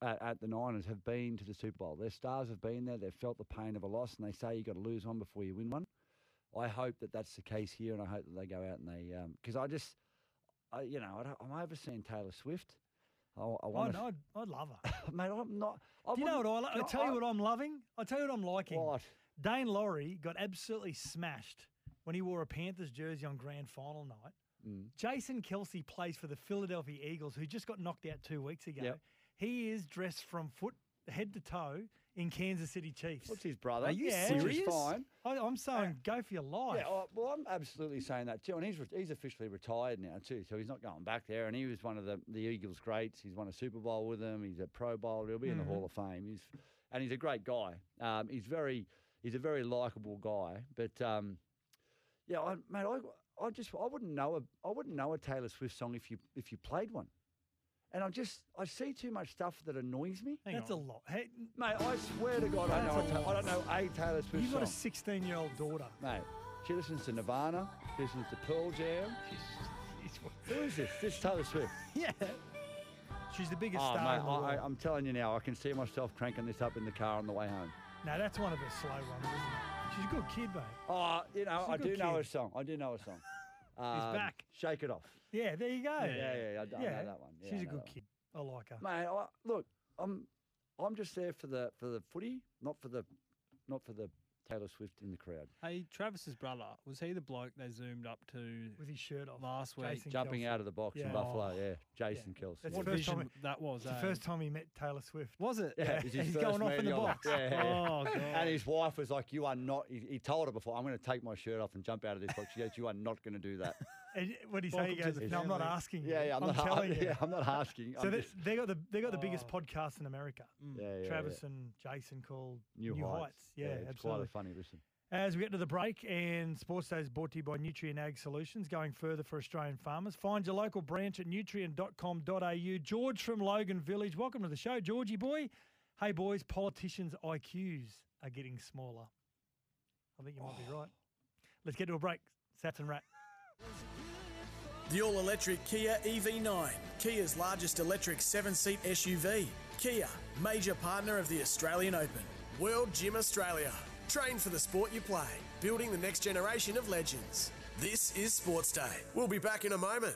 at, at the Niners have been to the Super Bowl. Their stars have been there. They've felt the pain of a loss, and they say you've got to lose one before you win one. I hope that that's the case here, and I hope that they go out and they because I just, I, you know, I don't, I'm overseeing Taylor Swift. I, I want know, I'd, I'd love her. *laughs* mate. I'm not. I Do you know what I, like? I tell you what I'm loving. I tell you what I'm liking. What? Dane Laurie got absolutely smashed when he wore a Panthers jersey on grand final night. Mm. Jason Kelce plays for the Philadelphia Eagles, who just got knocked out two weeks ago. Yep. He is dressed from foot head to toe in Kansas City Chiefs. What's his brother? Are you yeah, serious? Fine. I, I'm saying go for your life. Yeah, oh, well, I'm absolutely saying that too. And he's re- he's officially retired now too, so he's not going back there. And he was one of the, the Eagles' greats. He's won a Super Bowl with them. He's a Pro Bowler. He'll be in the Mhm. Hall of Fame. He's and he's a great guy. Um, he's very he's a very likable guy. But um, yeah, I, mate, I, I just I wouldn't know a I wouldn't know a Taylor Swift song if you if you played one. And I just I see too much stuff that annoys me. That's a lot. Hey, Mate, I swear to God, I know. That's A a Ta- I don't know a Taylor Swift You've got a song. 16 year old daughter. Mate, she listens to Nirvana. She listens to Pearl Jam. Who is this? This is Taylor Swift. *laughs* Yeah. She's the biggest Oh, star mate, in the I, world. I, I'm telling you now, I can see myself cranking this up in the car on the way home. no, that's one of the slow ones, isn't it? She's a good kid, mate. Oh, you know, She's a I good do know kid. a song. I do know a song. Um, back. Shake it off. Yeah, there you go. Yeah, yeah, yeah, I d- I know that one. Yeah, She's a good kid. I like her. Mate, I, look, I'm, I'm just there for the for the footy, not for the, not for the Taylor Swift in the crowd. Hey, Travis's brother was he the bloke they zoomed up to with his shirt off last week? Jason Jumping Kelce. out of the box in Buffalo, Oh. yeah, Jason Kelce. That's What the first vision time *laughs* that was, It's the eh? first time he met Taylor Swift. Was it? Yeah, it was *laughs* he's going off in the meeting of- box. Yeah, yeah. Oh, *laughs* God. And his wife was like, "You are not." He, he told her before, "I'm going to take my shirt off and jump out of this box." She goes, "You are not going to do that." And what did you say? Welcome He goes, "No, I'm not asking. Yeah, yeah, I'm, I'm not. telling *laughs* you." Yeah, I'm not asking. So they, just- they got the they got the biggest Oh. podcast in America. Mm. yeah, yeah, Travis yeah. and Jason called New, Heights. Yeah, it's absolutely. quite a funny listen. As we get to the break, and Sports Day is brought to you by Nutrien Ag Solutions, going further for Australian farmers. Find your local branch at nutrien.com.au. George from Logan Village, welcome to the show, Georgie boy. Hey, boys, politicians' IQs are getting smaller. I think you might be oh. right. Let's get to a break. Satts and Rat. *laughs* The all electric Kia EV9, Kia's largest electric seven seat SUV. Kia, major partner of the Australian Open. World Gym Australia. Train for the sport you play, building the next generation of legends. This is Sports Day. We'll be back in a moment.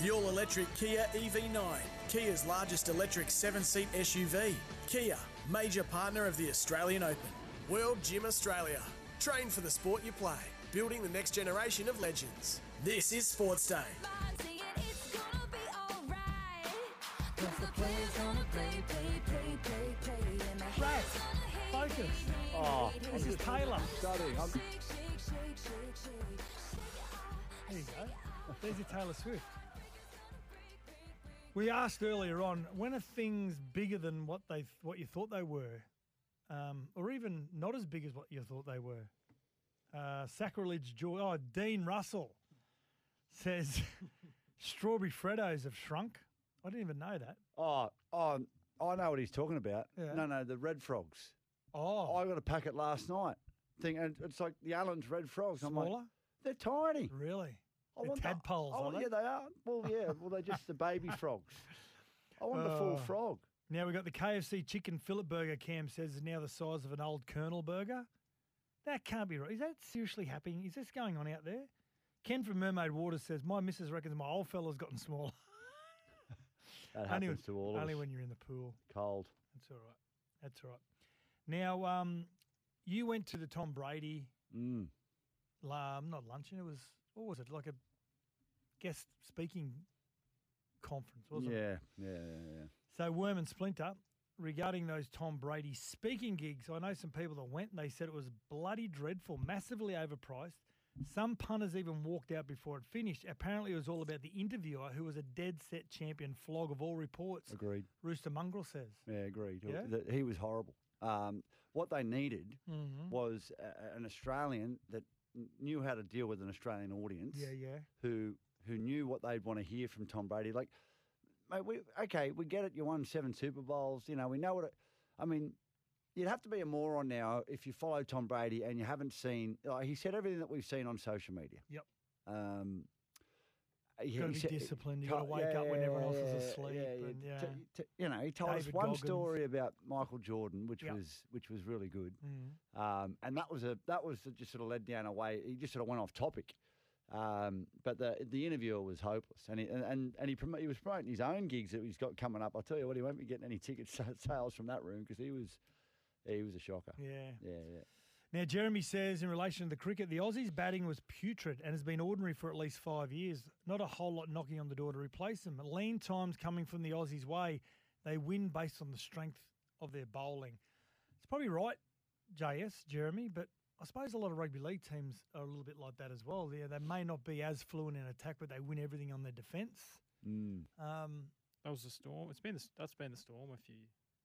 The all electric Kia EV9, Kia's largest electric seven seat SUV. Kia, major partner of the Australian Open. World Gym Australia. Train for the sport you play, building the next generation of legends. This is Sports Day. Brad, focus. Oh, this is Taylor. Studying. I'm, There you go. There's your Taylor Swift. We asked earlier on when are things bigger than what they what you thought they were, um, or even not as big as what you thought they were. Uh, sacrilege joy. Oh, Dean Russell says strawberry Freddos have shrunk. I didn't even know that. oh, oh, I know what he's talking about. Yeah. No, no, the red frogs. Oh, I got a packet last night. Thing, and it's like the Allen's red frogs. I'm like, smaller. they're tiny. Really? I They're want the- tadpoles, Oh, are they? yeah, they are. Well, yeah. *laughs* Well, they're just the baby frogs. I want the full Oh. frog. Now we've got the KFC chicken fillet burger. Cam says is now the size of an old Colonel burger. That can't be right. Is that seriously happening? Is this going on out there? Ken from Mermaid Waters says my missus reckons my old fella's gotten smaller. *laughs* That Only happens when- to all of Only us. when you're in the pool. Cold. That's all right. That's all right. Now, um, you went to the Tom Brady, Mm. um, not luncheon. It was what was it? Like a guest speaking conference, wasn't it? Yeah, yeah, yeah, yeah. So Worm and Splinter, regarding those Tom Brady speaking gigs, I know some people that went and they said it was bloody dreadful, massively overpriced. Some punters even walked out before it finished. Apparently, it was all about the interviewer, who was a dead set champion flog of all reports. Agreed. Rooster Mongrel says. Yeah, agreed. Yeah? That he was horrible. Um, what they needed Mhm. was a, an Australian that knew how to deal with an Australian audience. Yeah, yeah. Who who knew what they'd want to hear from Tom Brady. Like, mate, we okay, we get it. You won seven Super Bowls. You know, we know what. It, I mean, you'd have to be a moron now if you follow Tom Brady and you haven't seen. Like, he said everything that we've seen on social media. Yep. Um, he- Gotta be said- disciplined, you to- gotta wake up when everyone else is asleep yeah, and, yeah. t- you know, he told us one Goggins. story about Michael Jordan, which Yep. was which was really good. Mhm. Um, and that was a that was just sort of led down a way. He just sort of went off topic. Um, but the the interviewer was hopeless, and he and and, and he, promo- he was promoting his own gigs that he's got coming up. I tell you what, he won't be getting any ticket *laughs* sales from that room because he was he was a shocker. Yeah. yeah, yeah. Now, Jeremy says in relation to the cricket, the Aussies' batting was putrid and has been ordinary for at least five years. Not a whole lot knocking on the door to replace them. Lean times coming from the Aussies' way. They win based on the strength of their bowling. It's probably right, JS, Jeremy, but I suppose a lot of rugby league teams are a little bit like that as well. Yeah, they may not be as fluent in attack, but they win everything on their defence. Mm. Um, That was the storm. It's been the, that's been the storm a few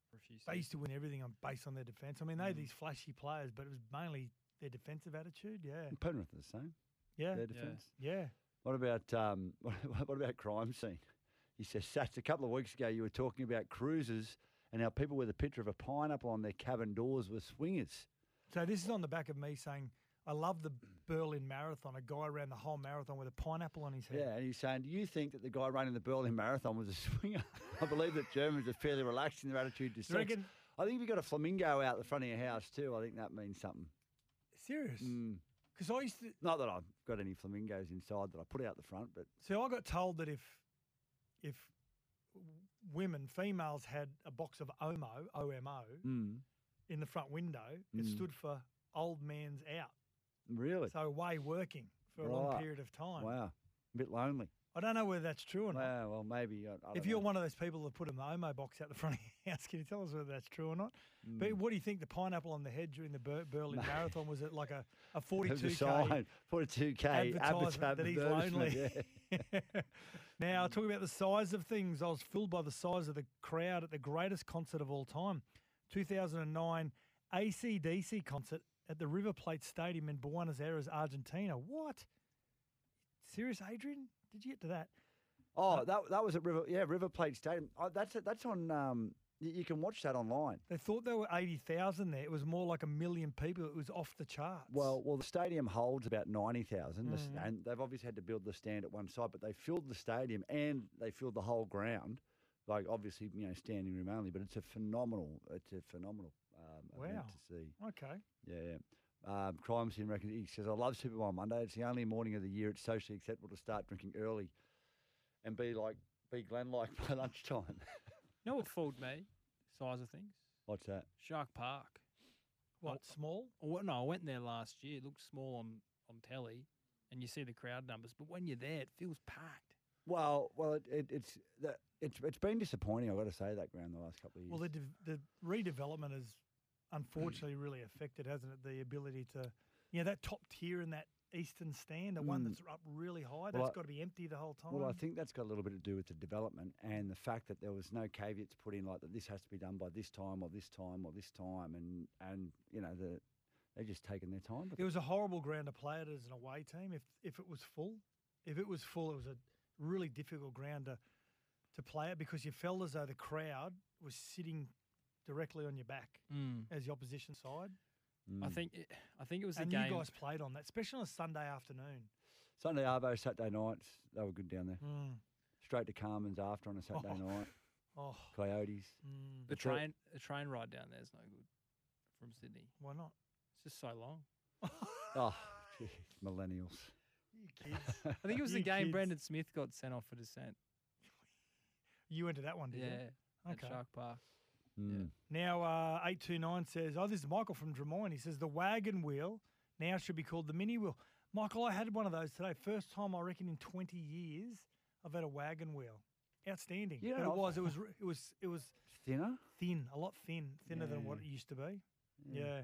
for a few. they used to win everything on based on their defence. I mean, they had these flashy players, but it was mainly their defensive attitude. Yeah, And Penrith are the same. yeah, Their defence. yeah. What about um, *laughs* what about crime scene? He says, Satts, a couple of weeks ago you were talking about cruises and how people with a picture of a pineapple on their cabin doors were swingers. So this is on the back of me saying, I love the Berlin Marathon. A guy ran the whole marathon with a pineapple on his head. Yeah, and he's saying, Do you think that the guy running the Berlin Marathon was a *laughs* swinger? I believe that Germans are fairly relaxed in their attitude to sex. reckon- I think if you've got a flamingo out the front of your house too, I think that means something. Serious? Mm. Because I used to. Not that I've got any flamingos inside that I put out the front, but So I got told that if if women, females had a box of OMO, OMO, mm, in the front window, it Mm. stood for old man's out. Really. So away working for a long period of time. Wow. A bit lonely. I don't know whether that's true or not. Wow, well, maybe. I, I if you're know. one of those people that put a OMO box out the front of your house, *laughs* can you tell us whether that's true or not? But Mm. what do you think the pineapple on the head during the Ber- Berlin Mate. *laughs* Marathon was it like a, a 42k sign, 42k advertisement that he's lonely? yeah. now, talking about the size of things, I was filled by the size of the crowd at the greatest concert of all time, 2009 ACDC concert at the River Plate Stadium in Buenos Aires, Argentina. What? Serious, Adrian? Did you get to that? Oh, that that was at River, yeah, River Plate Stadium. Oh, that's that's on. Um, you, can watch that online. They thought there were 80,000 there. It was more like a million people. It was off the charts. Well, well, the stadium holds about ninety thousand, Mm. and they've obviously had to build the stand at one side, but they filled the stadium and they filled the whole ground. Like obviously, you know, standing room only, but it's a phenomenal, it's a phenomenal um, event Wow. to see. Okay. Yeah, yeah. Um, crime scene record. He says, "I love Super Bowl Monday. It's the only morning of the year it's socially acceptable to start drinking early, and be like be Glenn like *laughs* by lunchtime." You *laughs* know what fooled me? Size of things. What's that? Shark Park. What small? Well, no, I went there last year. It looked small on on telly, and you see the crowd numbers, but when you're there, it feels packed. Well, well, it, it, it's that it's it's been disappointing. I've got to say that ground the last couple of years. Well, the de- the redevelopment has unfortunately really affected, hasn't it? The ability to, you know, that top tier in that eastern stand, the one Mm. that's up really high, Well, that's I- got to be empty the whole time. Well, I think that's got a little bit to do with the development and the fact that there was no caveats put in like that. This has to be done by this time or this time or this time, and and you know the they're just taking their time. It was a horrible ground to play it as an away team. If if it was full, if it was full, it was a really difficult ground to to play it because you felt as though the crowd was sitting directly on your back Mm. as the opposition side. Mm. I think it, I think it was and the game. you guys played on that, especially on a Sunday afternoon. Sunday Arvo, Saturday nights, they were good down there. Mm. Straight to Carmen's after on a Saturday Oh. night. *laughs* Oh, Coyotes. mm. the train the train ride down there is no good from Sydney. why not? It's just so long. *laughs* Oh, geez, millennials. You kids. *laughs* I think it was the game kids. Brendan Smith got sent off for dissent. You went to that one, did Yeah, you? at Shark Park. Mm. Now, uh, 829 says, Oh, this is Michael from Drummoyne. He says, The wagon wheel now should be called the mini wheel. Michael, I had one of those today. First time, I reckon, in 20 years, I've had a wagon wheel. Outstanding. Yeah, but it was, it was, it was, it was Thinner? thin, a lot thin, thinner than what it used to be. Yeah. Yeah.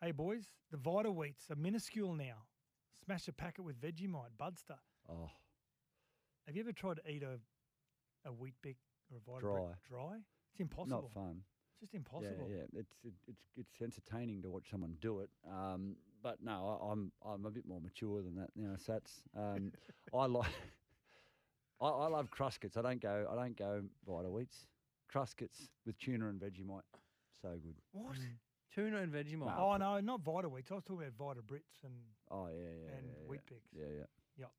Hey, boys, the Vita-Weats are minuscule now. Smash a packet with Vegemite, Budster. Oh, Have you ever tried to eat a, a wheat bix or a Vita Dry. brick dry? It's impossible. not fun. It's just impossible. Yeah, yeah. It's it, it's it's entertaining to watch someone do it. Um, but no, I, I'm I'm a bit more mature than that now. Satts. Um, *laughs* I like. I, I love Cruskits. I don't go. I don't go Vita Wheats. Cruskits with tuna and Vegemite. So good. What? Tuna and Vegemite. Oh no, not Vita-Weats. I was talking about Vita Brits and Oh yeah, yeah. and yeah, Wheat yeah. Bix. Yeah, yeah. Yep.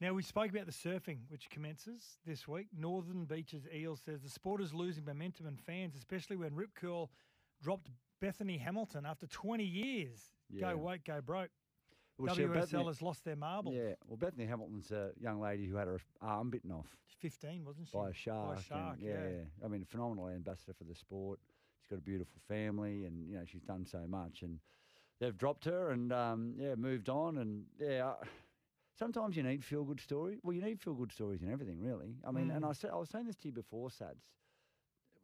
Now we spoke about the surfing, which commences this week. Northern Beaches Eels says the sport is losing momentum and fans, especially when Rip Curl dropped Bethany Hamilton after 20 years. Yeah. Go woke, go broke. Well, WSL Bethany- has lost their marble. Yeah. Well, Bethany Hamilton's a young lady who had her arm bitten off. 15, wasn't she? by a shark. By a and- shark, yeah, yeah. I mean, phenomenal ambassador for the sport. She's got a beautiful family, and you know she's done so much. And they've dropped her, and um, yeah, moved on. And yeah, I- sometimes you need feel good story. Well, you need feel good stories in everything, really. I mean, and Mm. I said I was saying this to you before, Satts.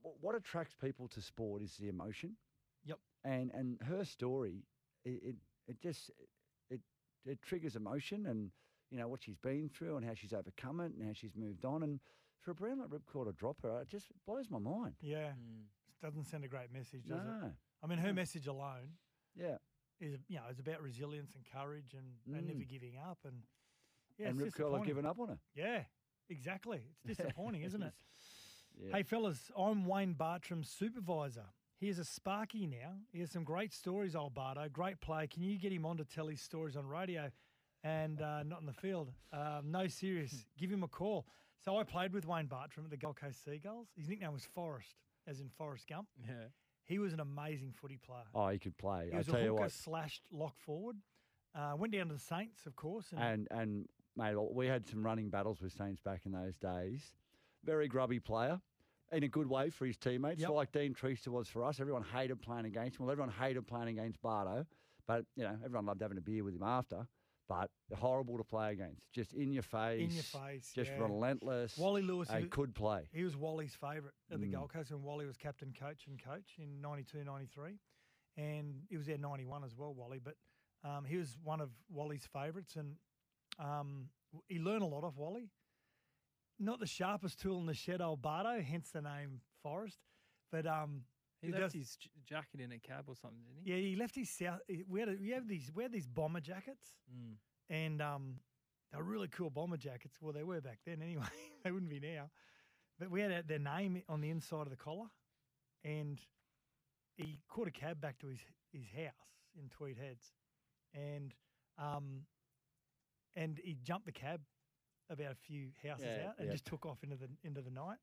Wh- What attracts people to sport is the emotion. Yep. And and her story, it it, it just it it triggers emotion and you know what she's been through and how she's overcome it and how she's moved on and for a brand like Rip Curl to drop her, it just blows my mind. Yeah. it Doesn't send a great message, does it? No. I mean, her No. message alone Yeah. is, you know, it's about resilience and courage and, and never Mm. giving up. And yeah, and it's Rip Curl have given up on her. Yeah, exactly. It's *laughs* disappointing, isn't it? Yeah. Hey, fellas, I'm Wayne Bartrim's supervisor. He is a Sparky now. He has some great stories, old Bardo. Great play. Can you get him on to tell his stories on radio and uh, not in the field? Um, no, serious. *laughs* Give him a call. So I played with Wayne Bartrim at the Gold Coast Seagulls. His nickname was Forrest, as in Forrest Gump. Yeah. He was an amazing footy player. Oh, he could play. He I was a tell you hooker what. slashed lock forward. Uh, went down to the Saints, of course. And, And and mate, we had some running battles with Saints back in those days. Very grubby player. In a good way for his teammates, Yep. like Dean Treister was for us. Everyone hated playing against him. Well, everyone hated playing against Bardo, but you know everyone loved having a beer with him after. But horrible to play against, just in your face, in your face. just yeah. relentless. Wally Lewis He could play. He was Wally's favourite at the Mm. Gold Coast when Wally was captain, coach, and coach in 92, 93. And he was there 91 as well, Wally. But um, he was one of Wally's favourites. And um, he learned a lot off Wally. Not the sharpest tool in the shed, old Bardo, hence the name Forrest. But um, He he left does- his j- jacket in a cab or something, didn't he? yeah, he left his south. We had a, we have these we had these bomber jackets, Mm. and um, they were really cool bomber jackets. Well, they were back then anyway. *laughs* they wouldn't be now. But we had a, their name on the inside of the collar, and he caught a cab back to his his house in Tweed Heads, and um, and he jumped the cab about a few houses Yeah, out and yeah. just took off into the into the night.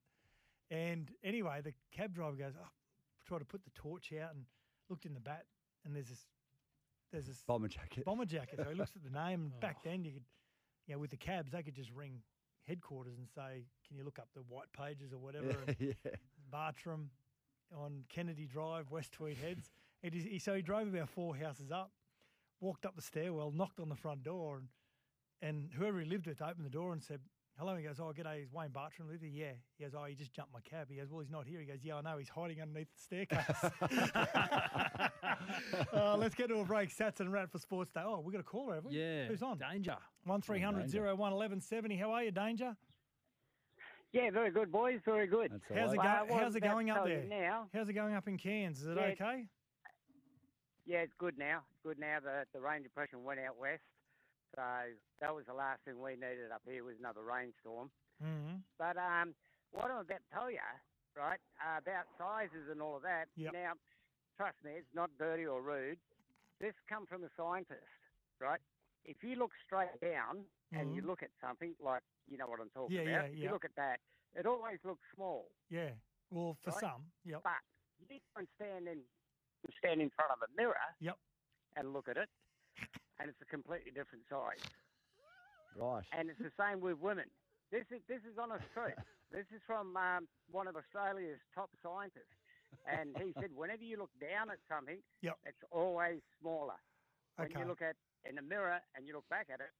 And anyway, the cab driver goes, oh, try to put the torch out and looked in the bat, and there's this there's this Bomber jacket. bomber jacket. So he looks at the name. And *laughs* oh. back then, you could, you know, with the cabs, they could just ring headquarters and say, "Can you look up the white pages or whatever?" *laughs* and yeah. Bartrim on Kennedy Drive, West Tweed Heads. It is, he, so he drove about four houses up, walked up the stairwell, knocked on the front door, and, and whoever he lived with opened the door and said, Hello. He goes, Oh, g'day, is Wayne Bartrim live here? Yeah. He goes, Oh, he just jumped my cab. He goes, Well, he's not here. He goes, Yeah, I know. He's hiding underneath the staircase. *laughs* *laughs* uh, let's get to a break. Satts and Rat for Sports Day. Oh, we got a caller, have we? Yeah. Who's on? Danger. 1300 Danger. 01 1170. How are you, Danger? Yeah, very good, boys. Very good. How's it, go- I was how's it going up there? Now, How's it going up in Cairns? Is it Yeah, okay? yeah, it's good now. It's good now. The the rain depression went out west, so that was the last thing we needed up here was another rainstorm. Mm-hmm. But um, what I'm about to tell you, right, uh, about sizes and all of that. Yep. Now, trust me, it's not dirty or rude. This come from a scientist, right? If you look straight down and you Mhm. look at something like, you know what I'm talking Yeah, about. yeah, yeah. You look at that. It always looks small. Yeah. Well, for Right. some, yep. But you can stand in stand in front of a mirror Yep. and look at it, and it's a completely different size. Right. And it's the same with women. This is this is honest truth. *laughs* This is from um, one of Australia's top scientists, and he said whenever you look down at something, Yep. it's always smaller. When Okay. you look at in the mirror and you look back at it,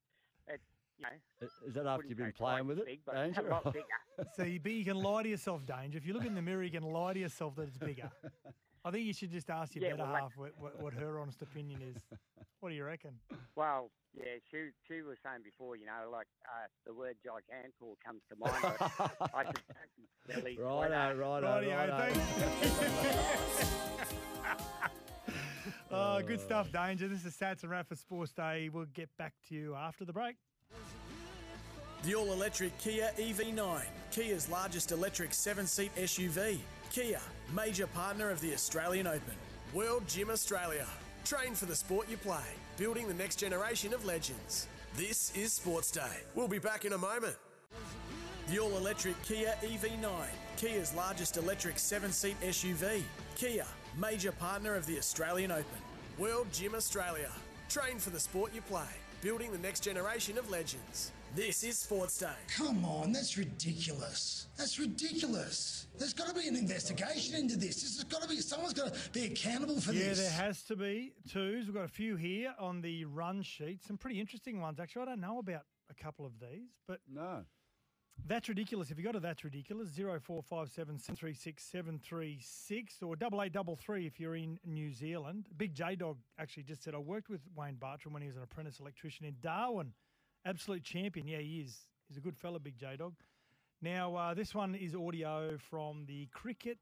it's you know. Is that after you've been playing with it, big, but Danger? a lot bigger. *laughs* So you, but you can lie to yourself, Danger. If you look in the mirror, you can lie to yourself that it's bigger. *laughs* I think you should just ask your Yeah, better well, half what, what, what her honest opinion is. *laughs* What do you reckon? Well, yeah, she she was saying before, you know, like uh, the word gigantor comes to mind. But I *laughs* said, "Don't be silly. Why Righto, righto, righto. *laughs* Oh, good stuff, Danger. This is Satts and Rat for Sports Day. We'll get back to you after the break. The all electric Kia EV9, Kia's largest electric seven seat SUV. Kia, major partner of the Australian Open. World Gym Australia. Train for the sport you play, building the next generation of legends. This is Sports Day. We'll be back in a moment. The all electric Kia EV9, Kia's largest electric seven seat SUV. Kia, major partner of the Australian Open. World Gym Australia. Train for the sport you play, building the next generation of legends. This is Sports Day. Come on, that's ridiculous. That's ridiculous. There's got to be an investigation into this. This has got to be someone's got to be accountable for yeah, this. Yeah, there has to be twos. We've got a few here on the run sheet. Some pretty interesting ones, actually. I don't know about a couple of these, but no. That's ridiculous. If you got a that's ridiculous, zero four five seven seven three six seven three six or double eight double three if you're in New Zealand. Big J Dog actually just said I worked with Wayne Bartrim when he was an apprentice electrician in Darwin. Absolute champion. Yeah, he is. He's a good fella, Big J Dog. Now uh, this one is audio from the cricket.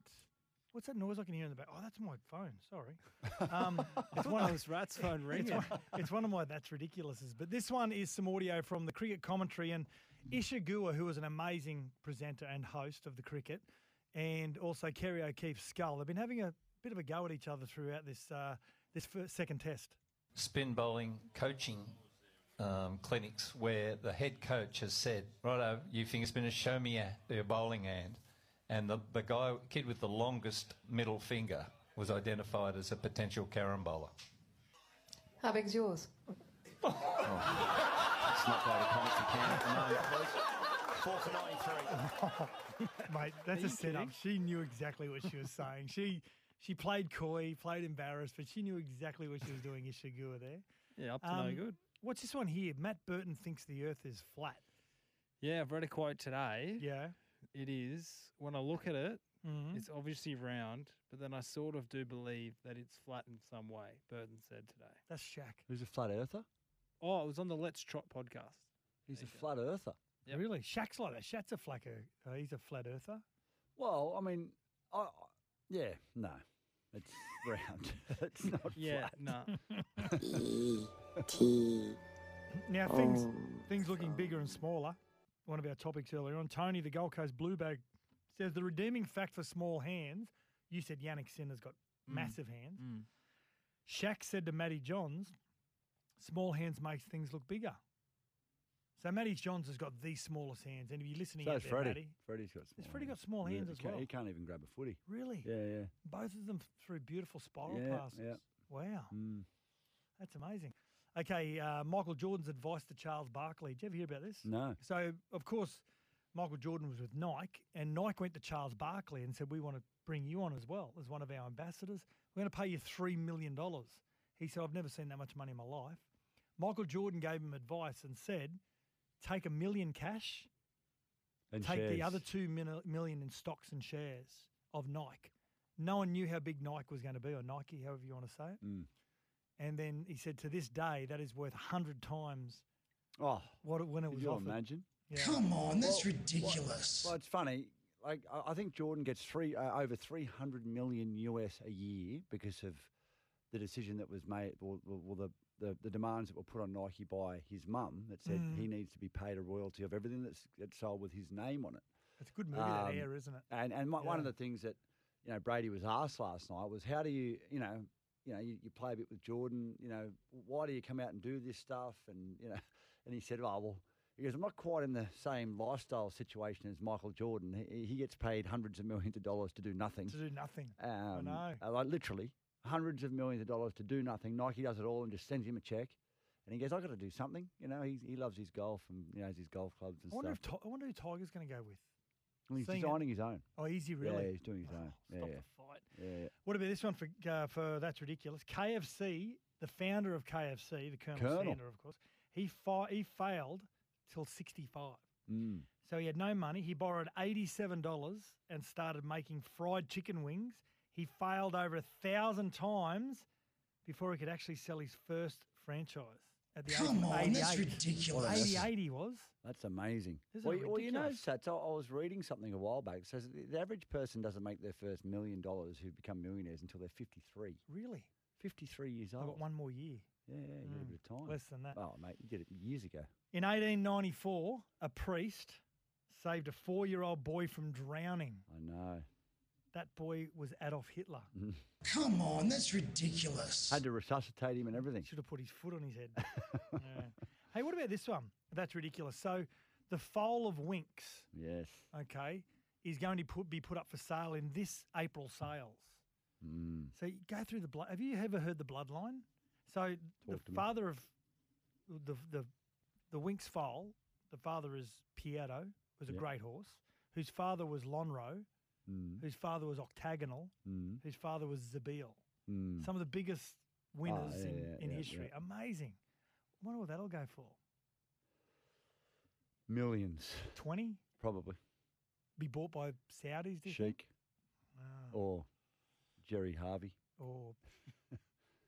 What's that noise I can hear in the back? Oh, that's my phone. Sorry. *laughs* Um, it's one of those Rat's phone *laughs* it's one, it's one of my that's ridiculouses. But this one is some audio from the cricket commentary and Isa Guha, who was an amazing presenter and host of the cricket, and also Kerry O'Keeffe's skull. They've been having a bit of a go at each other throughout this uh, this first, second test. spin bowling coaching um, clinics where the head coach has said, "Righto, you finger spinners, show me your, your bowling hand," and the the guy kid with the longest middle finger was identified as a potential carom bowler. How big's yours? *laughs* Let's not go to commentary can at the moment, please. Four for 93. *laughs* Mate, that's Are a you setup. kidding? She knew exactly what she was *laughs* saying. She she played coy, played embarrassed, but she knew exactly what she was doing. Isa Guha there. Yeah, up to no Um, good. What's this one here? Matt Burton thinks the Earth is flat. Yeah, I've read a quote today. Yeah. It is. When I look at it, Mhm. it's obviously round, but then I sort of do believe that it's flat in some way, Burton said today. That's Shaq. Who's a flat earther? Oh, it was on the Let's Trot podcast. He's a flat earther. Yep. Really? Shaq's like that. Shaq's a flat uh, He's a flat earther. Well, I mean, I, I- yeah, no, it's *laughs* round. *laughs* it's not Yeah, flat. no. *laughs* Now things Oh, things looking bigger and smaller. One of our topics earlier on. Tony, the Gold Coast Blue Bag, says the redeeming fact for small hands. You said Jannik Sinner's got Mm. massive hands. Mm. Shaq said to Matty Johns, "Small hands makes things look bigger." So Matty Johns has got the smallest hands, and if you're listening So out there, Freddie. Matty, Freddie's got small. Freddie got hands. small Yeah, hands he as can't- well? He can't even grab a footy. really, Yeah, yeah. both of them through beautiful spiral Yeah, passes. yeah. Wow. Mm. That's amazing. Okay, uh, Michael Jordan's advice to Charles Barkley. Did you ever hear about this? No. So, of course, Michael Jordan was with Nike, and Nike went to Charles Barkley and said, We want to bring you on as well as one of our ambassadors. We're going to pay you $3 million. He said, I've never seen that much money in my life. Michael Jordan gave him advice and said, Take a million cash, And take the other two million in stocks and shares of Nike. No one knew how big Nike was going to be, or Nike, however you want to say it. Mm. And then he said, to this day, that is worth 100 times Oh, what it, when it could was you offered. imagine? Yeah. Come on, that's Well, ridiculous. Well, it's funny. Like I- I think Jordan gets three uh, over three hundred million US a year because of the decision that was made, or, or or the, the the demands that were put on Nike by his mum that said Mm. he needs to be paid a royalty of everything that's, that's sold with his name on it. It's a good movie, that Um, air, isn't it? And and one one of the things that you know Brady was asked last night was how do you you know you know you, you play a bit with Jordan you know why do you come out and do this stuff and you know *laughs* and he said oh well he goes I'm not quite in the same lifestyle situation as Michael Jordan he, he gets paid hundreds of millions of dollars to do nothing To do nothing. um, know. uh, like literally hundreds of millions of dollars to do nothing Nike does it all and just sends him a check. And he goes, I've got to do something. You know, he, he loves his golf and you know, has his golf clubs and I wonder, stuff. if I wonder who Tiger's going to go with. He's Seeing it- designing his own. Oh, is he Yeah, really? he's doing his own. Yeah, Stop yeah. the fight. Yeah, yeah. What about this one for uh, for that's ridiculous? KFC, the founder of KFC, the Colonel, Colonel. Sanders, of course, he fi- he failed till sixty five. Mm. So he had no money. He borrowed eighty-seven dollars and started making fried chicken wings. He failed over a thousand times before he could actually sell his first franchise. At the age Come of on, that's 88. ridiculous. 88 he was. That's amazing. Isn't well, it you- well, you know, ridiculous? Satts, I, I was reading something a while back. It says that the average person doesn't make their first million dollars who become millionaires until they're 53. Really? 53 years old. I've old. got one more year. Yeah, yeah, you got a bit of time. Less than that. Oh, mate, you did it years ago. In 1894, a priest saved a four year old boy from drowning. I know. That boy was Adolf Hitler. Come on, that's ridiculous. Had to resuscitate him and everything. Should have put his foot on his head. *laughs* Yeah. Hey, what about this one? That's ridiculous. So, the foal of Winks, Yes. okay, is going to put, be put up for sale in this April sales. Mm. So, you go through the blood. Have you ever heard the bloodline? So, the Talk to me. father of the, the, the Winks foal, the father is Pierro, was a Yep. great horse, whose father was Lonhro, Mm. whose father was Octagonal, Mm. whose father was Zabeel. Mm. Some of the biggest winners yeah, in, yeah, in yeah, history. Amazing. I wonder what that'll go for. Millions. 20? Probably. Be bought by Saudis, do you? Sheik Ah. or Gerry Harvey. Or *laughs*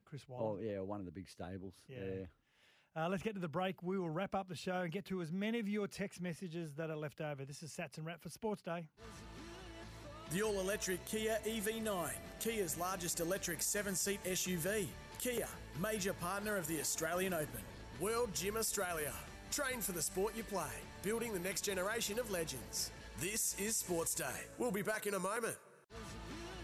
Chris Waller. Oh, yeah, one of the big stables. Yeah. Uh, let's get to the break. We will wrap up the show and get to as many of your text messages that are left over. This is Satts and Wrap for Sports Day. The all electric Kia EV9, Kia's largest electric seven seat SUV. Kia, major partner of the Australian Open. World Gym Australia. Train for the sport you play, building the next generation of legends. This is Sports Day. We'll be back in a moment.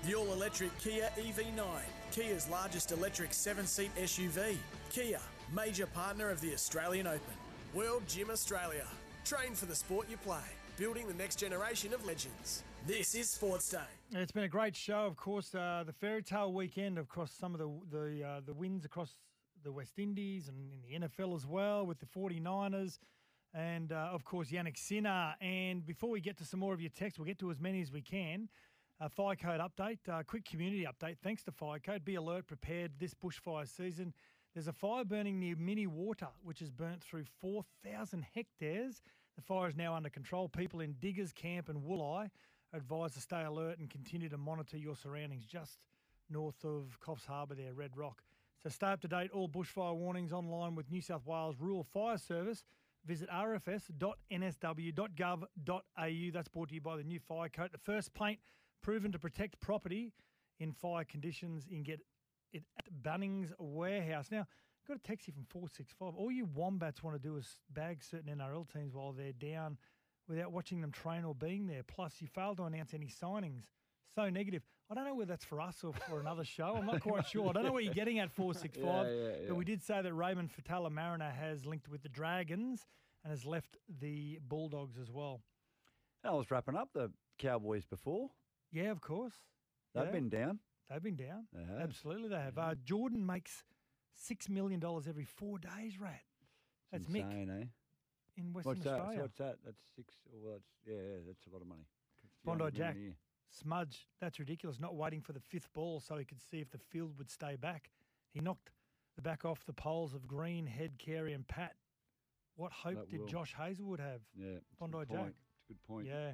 The all electric Kia EV9, Kia's largest electric seven seat SUV. Kia, major partner of the Australian Open. World Gym Australia. Train for the sport you play, building the next generation of legends. This is Sports Day. It's been a great show, of course. Uh, the fairy tale weekend across some of the the uh, the wins across the West Indies and in the NFL as well with the 49ers. And uh, of course, Jannik Sinner. And before we get to some more of your texts, we'll get to as many as we can. Uh, fire code update, uh, quick community update. Thanks to Fire Code. Be alert, prepared this bushfire season. There's a fire burning near Minnie Water, which has burnt through 4,000 hectares. The fire is now under control. People in Diggers Camp and Wooli advised to stay alert and continue to monitor your surroundings just north of Coffs Harbour there, Red Rock. So stay up to date. All bushfire warnings online with New South Wales Rural Fire Service. Visit rfs.nsw.gov.au. That's brought to you by the new fire coat. The first paint proven to protect property in fire conditions. Can get it at Bunnings Warehouse. Now, got a text here from 465. All you Wombats want to do is bag certain NRL teams while they're down without watching them train or being there. Plus, you failed to announce any signings. So negative. I don't know whether that's for us or for another show. I'm not *laughs* quite sure. I don't know what you're getting at 465. Yeah, yeah, yeah. But we did say that Raymond Faitala-Mariner has linked with the Dragons and has left the Bulldogs as well. I was wrapping up the Cowboys before. Yeah, of course. They've Yeah. been down. They've been down. They. Absolutely, they have. Uh, Jordan makes Six million dollars every four days, rat. That's Mick insane, eh? in Western What's that? Australia. what's that? That's six. oh, Well, it's, yeah, yeah, that's a lot of money. It's Bondi Jack. Smudge, that's ridiculous. Not waiting for the fifth ball so he could see if the field would stay back. He knocked the back off the poles of Green, Head, Carey, and Pat. What hope That did will. Josh Hazlewood have? Yeah, it's Bondi Jack. It's a good point. Yeah.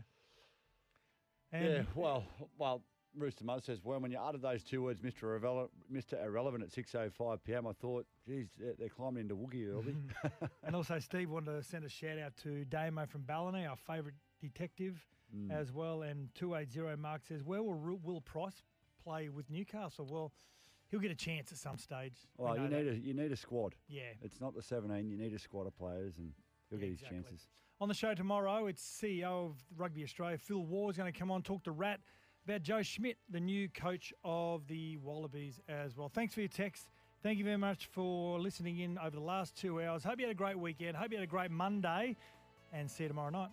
yeah, well, well, Rooster Mud says, well, when you uttered those two words, Mr. Irrele- Mr. Irrelevant at 6.05 p.m., I thought, geez, they're, they're climbing into Woogie early. *laughs* and also, Steve wanted to send a shout out to Damo from Ballina, our favourite detective, Mm. as well. And 280 Mark says, Where will Will Price play with Newcastle? Well, he'll get a chance at some stage. We well, know you that. need, a, you need a squad. Yeah. It's not the 17, you need a squad of players, and he'll get Exactly. his chances. On the show tomorrow, it's CEO of Rugby Australia, Phil Waugh, is going to come on talk to Rat about Joe Schmidt, the new coach of the Wallabies as well. Thanks for your text. Thank you very much for listening in over the last two hours. Hope you had a great weekend. Hope you had a great Monday, and see you tomorrow night.